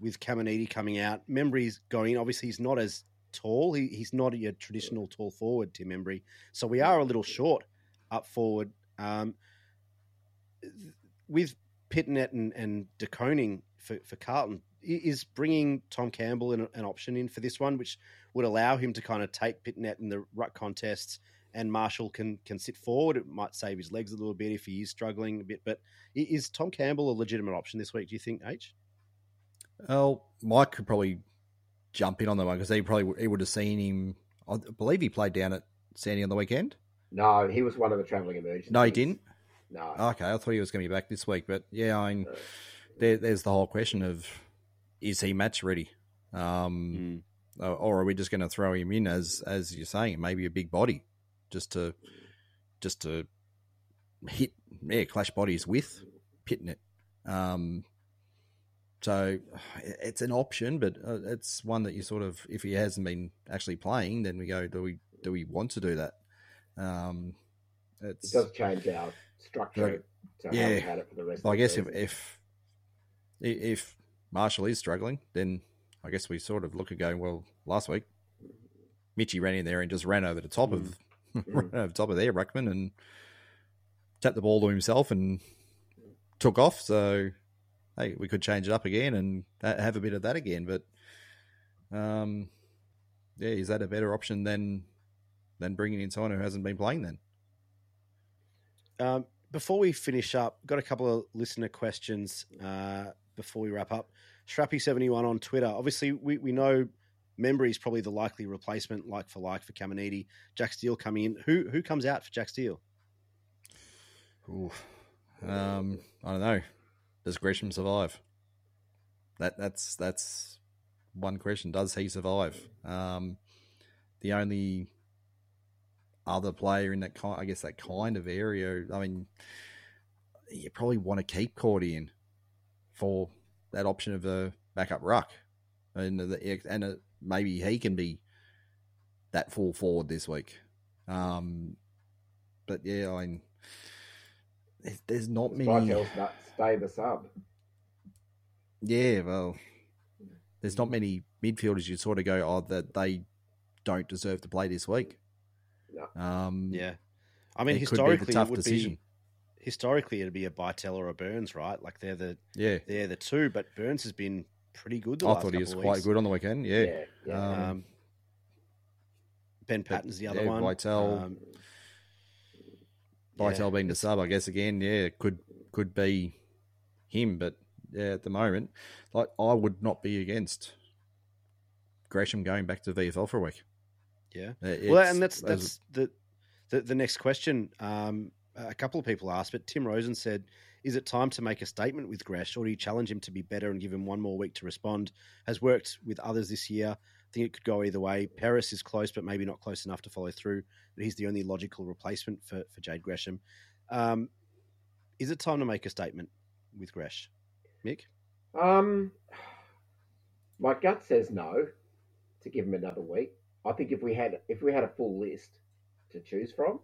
with Caminiti coming out, Membrey's going. Obviously, he's not as tall. He, he's not a traditional tall forward, Tim Membrey. So we are a little short up forward. Um, with Pittonet and, and De Koning for, for Carlton, is bringing Tom Campbell an, an option in for this one, which would allow him to kind of take Pittonet in the ruck contests and Marshall can can sit forward. It might save his legs a little bit if he is struggling a bit. But is Tom Campbell a legitimate option this week? Do you think, H?
Well, Mike could probably jump in on the one because he probably he would have seen him. I believe he played down at Sandy on the weekend.
No, he was one of the travelling emergencies.
No, he didn't.
No.
Okay, I thought he was going to be back this week, but yeah, I mean, no. there, there's the whole question of is he match ready, um, mm. or are we just going to throw him in as as you're saying, maybe a big body? Just to just to hit yeah clash bodies with Pittonet. Um, so it's an option, but uh, it's one that you sort of if he hasn't been actually playing, then we go do we do we want to do that? Um,
it does change our structure.
But, yeah, well, I guess if, if if Marshall is struggling, then I guess we sort of look at going well. Last week, Mitchy ran in there and just ran over the top mm. of right over top of there, Ruckman, and tapped the ball to himself and took off. So, hey, we could change it up again and have a bit of that again. But, um, yeah, is that a better option than than bringing in someone who hasn't been playing then?
Um, before we finish up, got a couple of listener questions uh, before we wrap up. Strappy71 on Twitter. Obviously, we, we know Membrey is probably the likely replacement, like for like, for Caminiti. Jack Steele coming in. Who who comes out for Jack Steele?
Ooh, um, I don't know. Does Gresham survive? That that's that's one question. Does he survive? Um, the only other player in that kind, I guess, that kind of area. I mean, you probably want to keep Cordy in for that option of a backup ruck, and the, and a, maybe he can be that full forward this week. Um, but yeah, I mean, there's, there's not many.
stay the sub.
Yeah, well, there's not many midfielders you sort of go, oh, that they don't deserve to play this week.
No.
Um,
yeah, I mean, historically, it would decision. be historically it'd be a Bytel or a Byrnes, right? Like they're the
yeah
they're the two, but Byrnes has been pretty good.
I thought he was quite good on the weekend. Yeah,
yeah. yeah. Um, um,
ben Paton's the other
yeah,
one.
Bytel, um, yeah. being the sub, I guess. Again, yeah, could could be him, but yeah, at the moment, like I would not be against Gresham going back to VFL for a week.
Yeah, it's, well, and that's that's the, the the next question. Um, a couple of people asked, but Tim Rosen said Is it time to make a statement with Gresh, or do you challenge him to be better and give him one more week to respond? Has worked with others this year. I think it could go either way. Paris is close, but maybe not close enough to follow through. But he's the only logical replacement for, for Jade Gresham. Um, is it time to make a statement with Gresh? Mick?
Um, my gut says no to give him another week. I think if we had if we had a full list to choose from,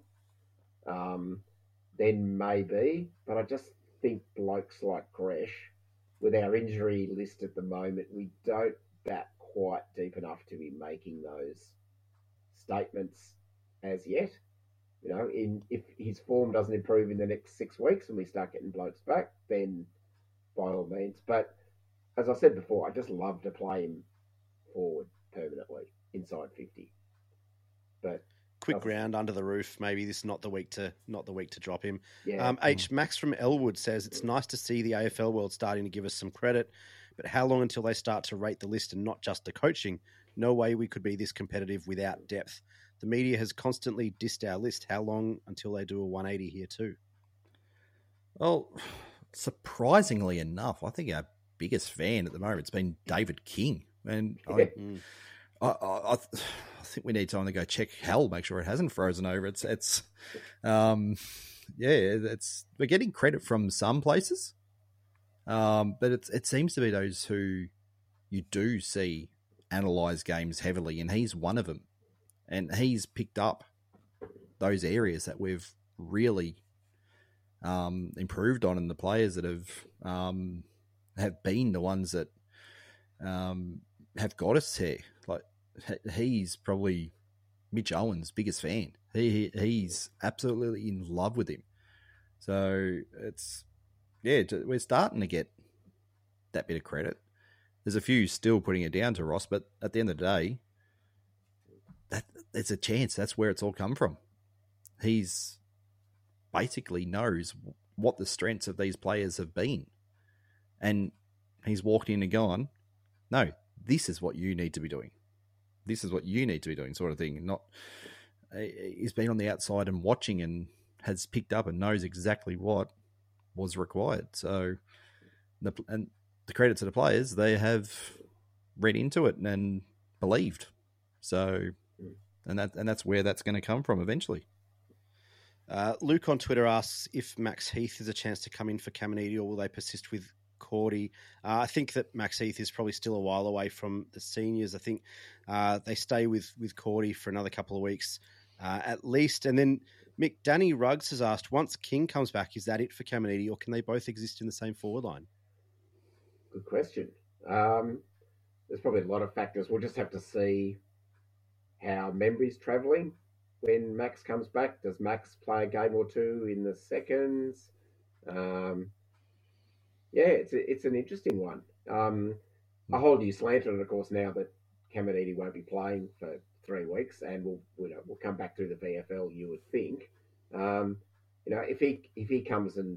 um, then maybe. But I just think blokes like Gresh, with our injury list at the moment, we don't bat quite deep enough to be making those statements as yet. You know, in if his form doesn't improve in the next six weeks and we start getting blokes back, then by all means. But as I said before, I just love to play him forward permanently inside fifty. But
quick ground under the roof. Maybe this is not the week to not the week to drop him.
yeah,
Um, H Max from Elwood says it's nice to see the AFL world starting to give us some credit, but how long until they start to rate the list and not just the coaching? No way we could be this competitive without depth. The media has constantly dissed our list. How long until they do a 180 here too?
Well, surprisingly enough, I think our biggest fan at the moment has been David King, and I,
Mm.
I, I, I think we need time to go check hell, make sure it hasn't frozen over. It's it's, um, yeah, it's we're getting credit from some places, um, but it's it seems to be those who you do see analyze games heavily, and he's one of them, and he's picked up those areas that we've really um, improved on, and the players that have um, have been the ones that um, have got us here. He's probably Mitch Owens' biggest fan. He, he he's absolutely in love with him. So it's yeah, we're starting to get that bit of credit. There's a few still putting it down to Ross, but at the end of the day, that it's a chance. That's where it's all come from. He's basically knows what the strengths of these players have been, and he's walked in and gone, "No, this is what you need to be doing. This is what you need to be doing," sort of thing. Not he's been on the outside and watching and has picked up and knows exactly what was required. So, the and the credit to the players, they have read into it and believed. So, and that and that's where that's going to come from eventually.
Uh, Luke on Twitter asks if Max Heath is a chance to come in for Caminiti or will they persist with Cordy? Uh, I think that Max Heath is probably still a while away from the seniors. I think uh, they stay with, with Cordy for another couple of weeks uh, at least. And then Mick Danny Ruggs has asked once King comes back, is that it for Caminiti or can they both exist in the same forward line?
good question. Um, there's probably a lot of factors. We'll just have to see how Membrey's travelling when Max comes back. Does Max play a game or two in the seconds? Um, yeah, it's a, it's an interesting one. Um, I hold you slanted, of course, now that Caminiti won't be playing for three weeks, and we'll you know, we'll come back through the VFL. You would think, um, you know, if he if he comes and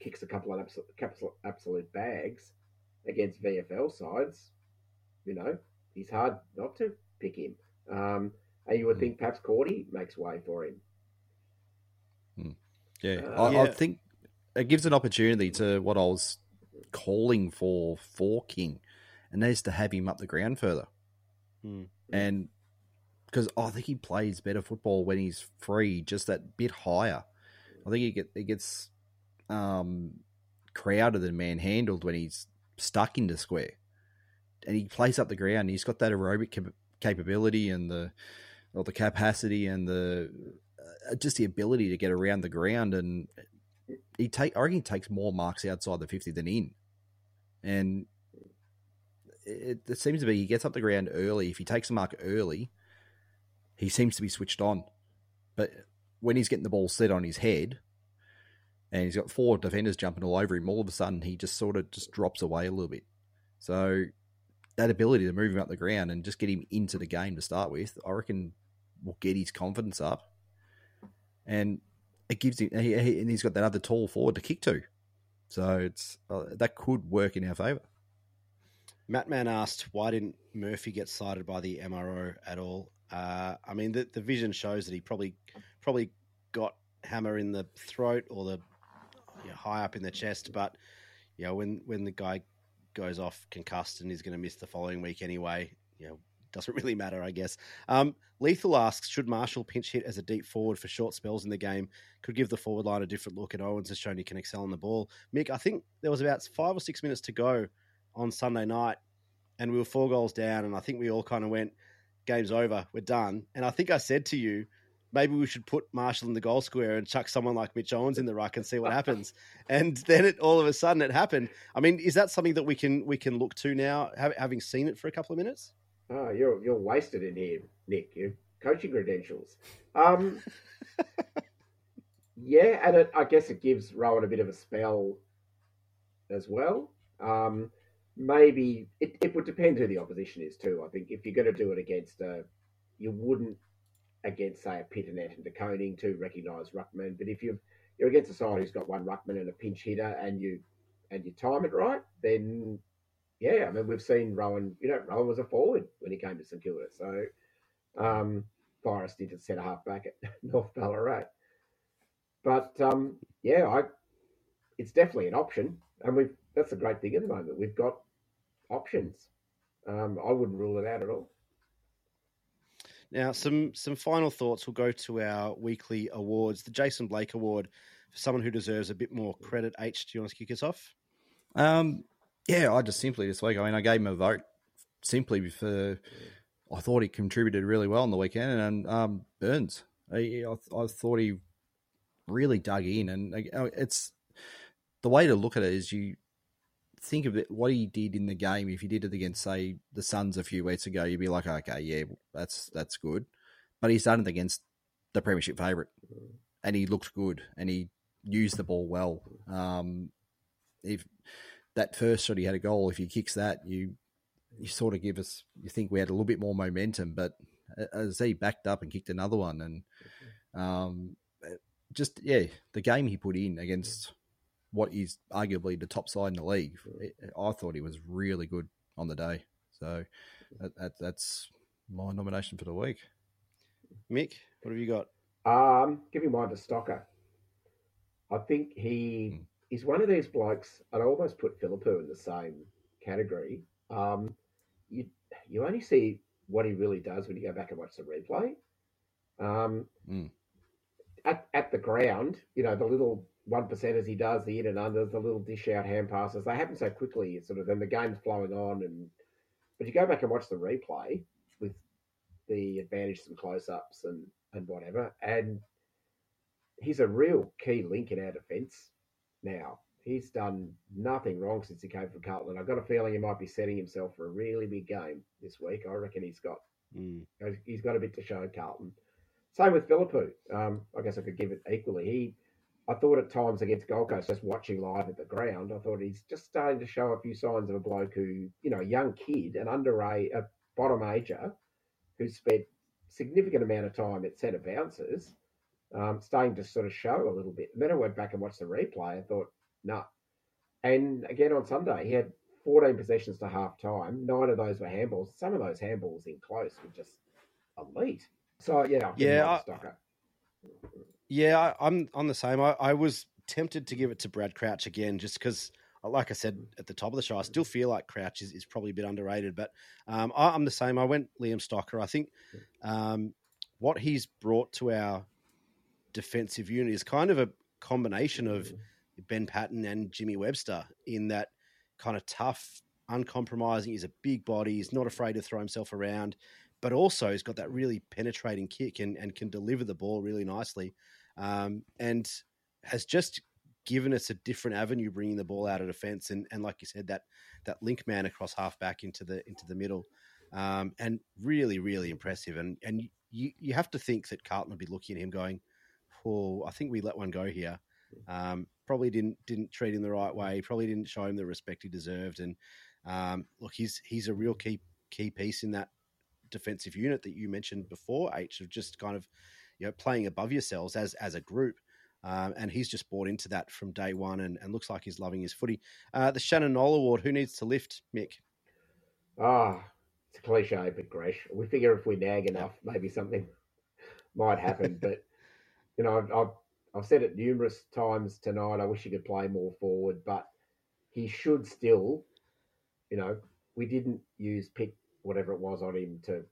kicks a couple of absolute, absolute bags against VFL sides, you know, he's hard not to pick him. Um, and you would think perhaps Cordy makes way for him.
Yeah,
Uh,
I, I think it gives an opportunity to what I was calling for for King, and that is to have him up the ground further.
Hmm.
And because I think he plays better football when he's free, just that bit higher. I think he get he gets um, crowded and manhandled when he's stuck into square, and he plays up the ground. He's got that aerobic cap- capability and the or the capacity and the uh, just the ability to get around the ground and he take I reckon he takes more marks outside the fifty than in, and it, it seems to be he gets up the ground early. If he takes a mark early, he seems to be switched on, but when he's getting the ball set on his head, and he's got four defenders jumping all over him, all of a sudden he just sort of just drops away a little bit. So that ability to move him up the ground and just get him into the game to start with, I reckon will get his confidence up, and it gives him, he, he- and he's got that other tall forward to kick to, so it's uh, that could work in our favour.
Matt Man asked, why didn't Murphy get cited by the MRO at all? Uh, I mean, the, the vision shows that he probably probably got hammer in the throat or the you know, high up in the chest, but you know when when the guy goes off concussed and is going to miss the following week anyway, you know doesn't really matter, I guess. Um, Lethal asks, should Marshall pinch hit as a deep forward for short spells in the game? Could give the forward line a different look, and Owens has shown he can excel on the ball. Mick, I think there was about five or six minutes to go on Sunday night, and we were four goals down, and I think we all kind of went, game's over, we're done. And I think I said to you, maybe we should put Marshall in the goal square and chuck someone like Mitch Owens in the ruck and see what happens. and then it, all of a sudden it happened. I mean, is that something that we can we can look to now, having seen it for a couple of minutes?
Oh, you're you're wasted in here, Nick. Your coaching credentials. Um, yeah, and it, I guess it gives Rowan a bit of a spell as well. Um, maybe it, it would depend who the opposition is too. I think if you're going to do it against a, you wouldn't against say a Pittonet and a Koning to recognise ruckman. But if you you're against a side who's got one ruckman and a pinch hitter, and you and you time it right, then yeah, I mean we've seen Rowan. You know, Rowan was a forward when he came to St Kilda, so um, Forrest did centre half back at North Ballarat. But um, yeah, I it's definitely an option, and we've that's a great thing at the moment. We've got options. Um, I wouldn't rule it out at all.
Now, some some final thoughts. We'll go to our weekly awards. The Jason Blake Award for someone who deserves a bit more credit. H, do you want to kick us off?
Um, yeah, I just simply this week. I mean, I gave him a vote simply for I thought he contributed really well on the weekend, and um, Byrnes. I, I, I thought he really dug in, and uh, it's the way to look at it is you think of it, what he did in the game. If he did it against, say, the Suns a few weeks ago, you'd be like, okay, yeah, that's that's good. But he's done it against the premiership favourite, and he looked good, and he used the ball well. Um, if that first shot he had a goal, if he kicks that, you you sort of give us you think we had a little bit more momentum, but as he backed up and kicked another one, and um, just yeah, the game he put in against what is arguably the top side in the league, I thought he was really good on the day. So that, that, that's my nomination for the week.
Mick, what have you got?
Um, give me mine to Stocker. I think he hmm. He's one of these blokes. I'd almost put Phillipou in the same category. Um, you you only see what he really does when you go back and watch the replay. Um, mm. at, at the ground, you know, the little one percenters he does, the in and unders, the little dish out hand passes, they happen so quickly. It's sort of then the game's flowing on, and but you go back and watch the replay with the advantage, some close ups and and whatever, and he's a real key link in our defence now he's done nothing wrong since he came from Carlton. I've got a feeling he might be setting himself for a really big game this week. I reckon he's got mm. he's got a bit to show Carlton. Same with Phillipou. Um, I guess I could give it equally. He, I thought at times against Gold Coast, just watching live at the ground, I thought he's just starting to show a few signs of a bloke who, you know, a young kid, an under a, a bottom major, who spent significant amount of time at centre bounces, um, starting to sort of show a little bit. And then I went back and watched the replay. I thought, no. And again on Sunday, he had 14 possessions to half time. Nine of those were handballs. Some of those handballs in close were just elite. So, yeah,
yeah, I, yeah, I'm on the same. I, I was tempted to give it to Brad Crouch again just because like I said at the top of the show, I still feel like Crouch is, is probably a bit underrated, but um, I, am the same. I went Liam Stocker. I think um, what he's brought to our defensive unit is kind of a combination of Ben Paton and Jimmy Webster in that kind of tough, uncompromising. He's a big body. He's not afraid to throw himself around, but also he's got that really penetrating kick and, and can deliver the ball really nicely. Um, and has just given us a different avenue bringing the ball out of defence and, and like you said that that link man across half back into the into the middle um, and really really impressive and and you you have to think that Carlton would be looking at him going I think we let one go here um, probably didn't didn't treat him the right way. Probably didn't show him the respect he deserved. And um, look, he's he's a real key key piece in that defensive unit that you mentioned before. H of just kind of you know playing above yourselves as as a group. Um, and he's just bought into that from day one and, and looks like he's loving his footy. Uh, the Shannon Noll Award, who needs to lift, Mick?
Ah, it's a cliche, but Gresh. We figure if we nag enough, maybe something might happen. but, you know, I've, I've I've said it numerous times tonight. I wish he could play more forward, but he should still, you know, we didn't use pick whatever it was on him to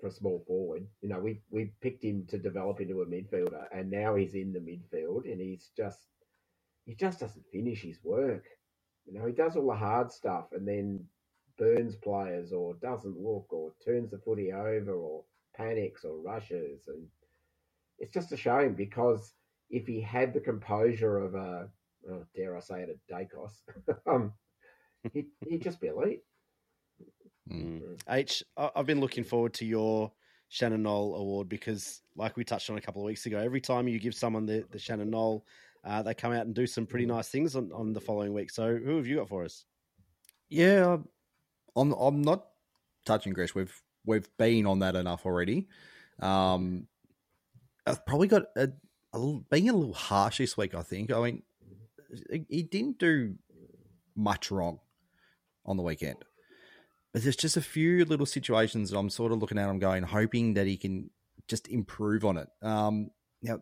for a small forward. You know, we we picked him to develop into a midfielder, and now he's in the midfield, and he's just he just doesn't finish his work. You know, he does all the hard stuff, and then burns players, or doesn't look, or turns the footy over, or panics, or rushes, and it's just a shame because if he had the composure of a, oh, dare I say it, a Daicos, um, he'd, he'd just be elite.
Mm. H, I've been looking forward to your Shannon Noll award because, like we touched on a couple of weeks ago, every time you give someone the, the Shannon Noll, uh, they come out and do some pretty nice things on, on the following week. So, who have you got for us?
Yeah, I'm I'm not touching Gresh. We've we've been on that enough already. Um, I've probably got a, a, being a little harsh this week. I think. I mean, he didn't do much wrong on the weekend. But there's just a few little situations that I'm sort of looking at. I'm going, hoping that he can just improve on it. Um, now,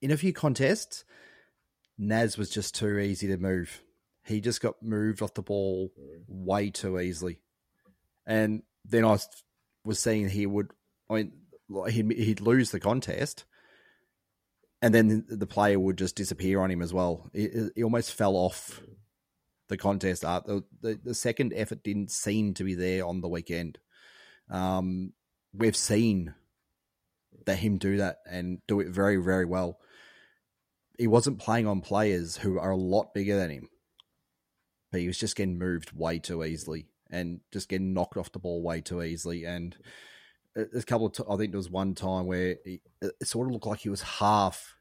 in a few contests, Naz was just too easy to move. He just got moved off the ball way too easily. And then I was seeing he would, I mean, he'd, he'd lose the contest and then the player would just disappear on him as well. He, he almost fell off the contest art. The, the, the second effort didn't seem to be there on the weekend. Um, we've seen that him do that and do it very very well. He wasn't playing on players who are a lot bigger than him, but he was just getting moved way too easily and just getting knocked off the ball way too easily. And there's a couple of, t- I think there was one time where he, it sort of looked like he was half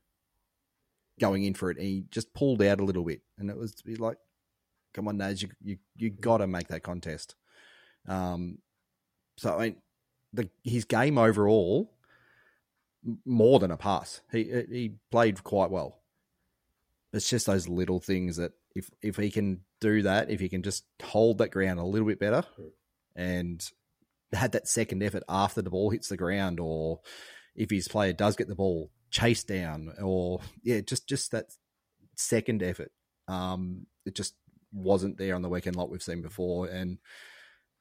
going in for it, and he just pulled out a little bit, and it was like, come on, Naz, you you you got to make that contest. Um, so I mean, the his game overall more than a pass. He he played quite well. It's just those little things that if if he can do that, if he can just hold that ground a little bit better, and had that second effort after the ball hits the ground, or if his player does get the ball chased down, or yeah, just just that second effort. Um, it just wasn't there on the weekend like we've seen before. And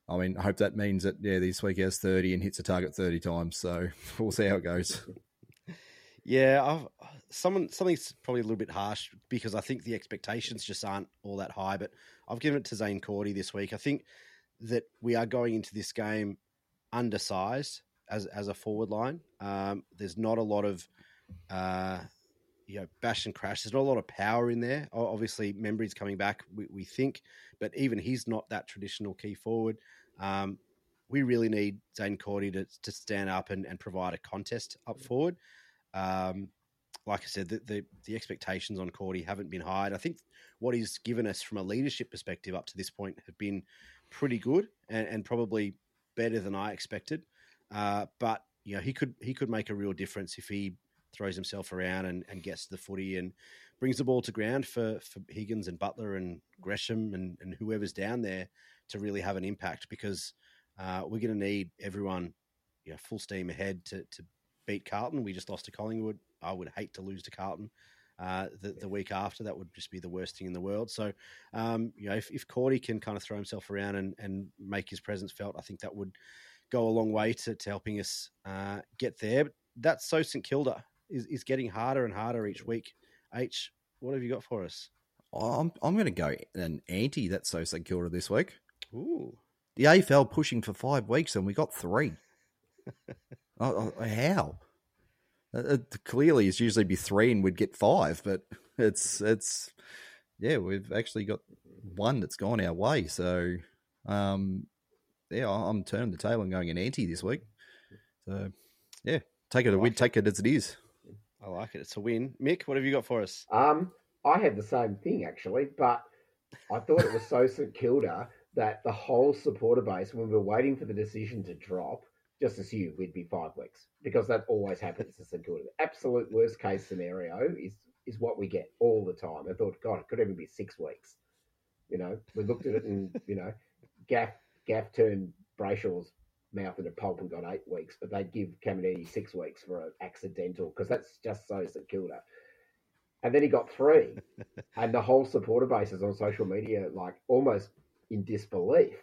I mean, I hope that means that yeah, this week he has thirty and hits a target thirty times. So we'll see how it goes.
Yeah, I've, someone something's probably a little bit harsh because I think the expectations just aren't all that high. But I've given it to Zaine Cordy this week. I think that we are going into this game undersized as as a forward line. Um, there's not a lot of uh, you know, bash and crash. There's not a lot of power in there. Obviously, Membrey's coming back, we, we, think, but even he's not that traditional key forward. Um, we really need Zaine Cordy to, to stand up and, and provide a contest up forward. Um, like I said, the, the, the expectations on Cordy haven't been high. And I think what he's given us from a leadership perspective up to this point have been pretty good and, and probably better than I expected. Uh, but you know, he could he could make a real difference if he throws himself around and, and gets the footy and brings the ball to ground for, for Higgins and Butler and Gresham and, and whoever's down there to really have an impact because uh, we're going to need everyone you know, full steam ahead to, to beat Carlton. We just lost to Collingwood. I would hate to lose to Carlton. Uh, the, the week after, that would just be the worst thing in the world. So, um, you know, if, if Cordy can kind of throw himself around and, and make his presence felt, I think that would go a long way to, to helping us uh, get there. But that's so St Kilda is, is getting harder and harder each week. H, what have you got for us?
I'm I'm going to go an anti that's so St Kilda this week.
Ooh,
the AFL pushing for five weeks and we got three. oh, oh, how? Uh, clearly, it's usually be three and we'd get five, but it's it's yeah, we've actually got one that's gone our way. So, um, yeah, I'm turning the table and going an anti this week. So, yeah, take it. Like we take it as it is.
I like it. It's a win. Mick, what have you got for us?
Um, I had the same thing actually, but I thought it was so St Kilda that the whole supporter base, when we were waiting for the decision to drop, just assume we'd be five weeks because that always happens to St Kilda. The absolute worst case scenario is is what we get all the time. I thought, God, it could even be six weeks. You know, we looked at it and you know, Gaff Gaff turned Brayshaw's mouth into pulp and got eight weeks, but they'd give Caminiti six weeks for an accidental because that's just so St Kilda. and then he got three, and the whole supporter base is on social media like almost in disbelief.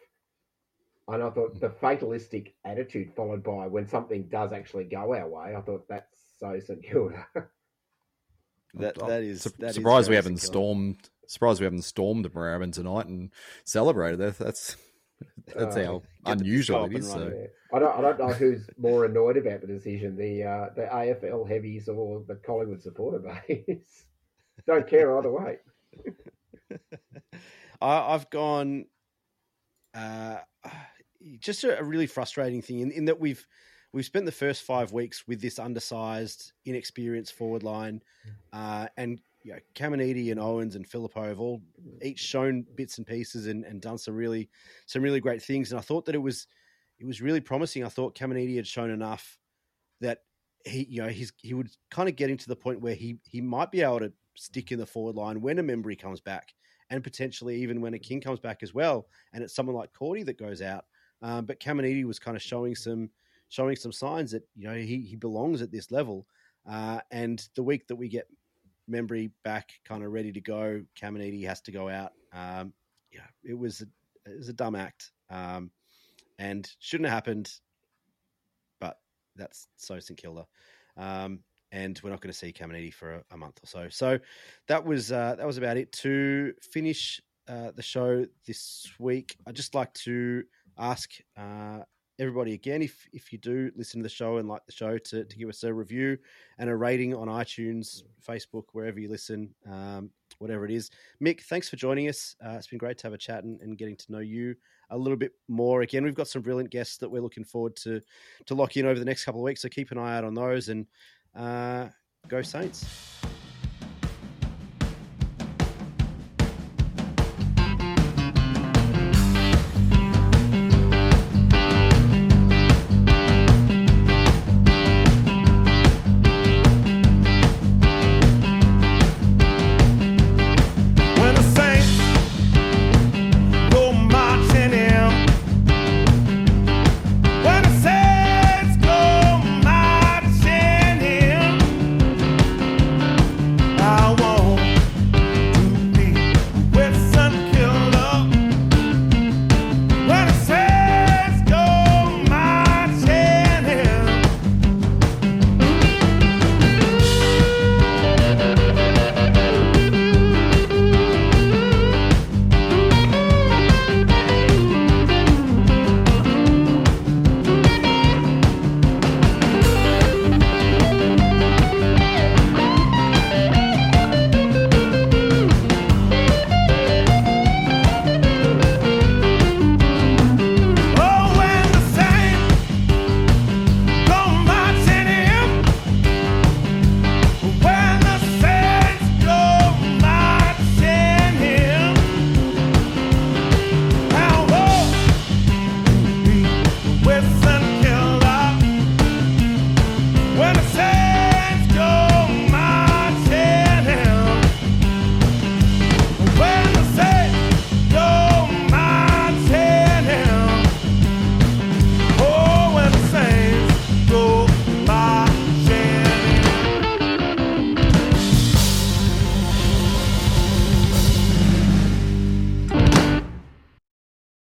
And I thought the fatalistic attitude followed by when something does actually go our way, I thought that's so St Kilda.
that that is
Sur-
that is
surprised we haven't stormed. Surprised we haven't stormed the Moorabbin tonight and celebrated. That, that's that's
Uh,
how unusual
disco
it
up
is.
and
So.
running.
I don't, I don't know who's more annoyed about the decision, the uh, the AFL heavies or the Collingwood supporter base. don't care either way.
I, I've gone uh, just a, a really frustrating thing in, in that we've we've spent the first five weeks with this undersized, inexperienced forward line, uh, and you know, Caminiti and Owens and Phillipou have all each shown bits and pieces and, and done some really some really great things. And I thought that it was it was really promising. I thought Caminiti had shown enough that he you know he's he would kind of getting to the point where he he might be able to stick in the forward line when a Membrey comes back and potentially even when a King comes back as well. And it's someone like Cordy that goes out. Um, but Caminiti was kind of showing some showing some signs that you know he he belongs at this level. Uh, and the week that we get Membrey back, kind of ready to go, Caminiti has to go out. Um, yeah, it was a, it was a dumb act, um, and shouldn't have happened. But that's so St Kilda. Um, and we're not going to see Caminiti for a, a month or so. So that was uh, that was about it. To finish uh, the show this week, I'd just like to ask uh, everybody again if if you do listen to the show and like the show to, to give us a review and a rating on iTunes, Facebook, wherever you listen, um, whatever it is. Mick, thanks for joining us. Uh, it's been great to have a chat and, and getting to know you a little bit more. Again, we've got some brilliant guests that we're looking forward to to lock in over the next couple of weeks. So keep an eye out on those and uh, go Saints.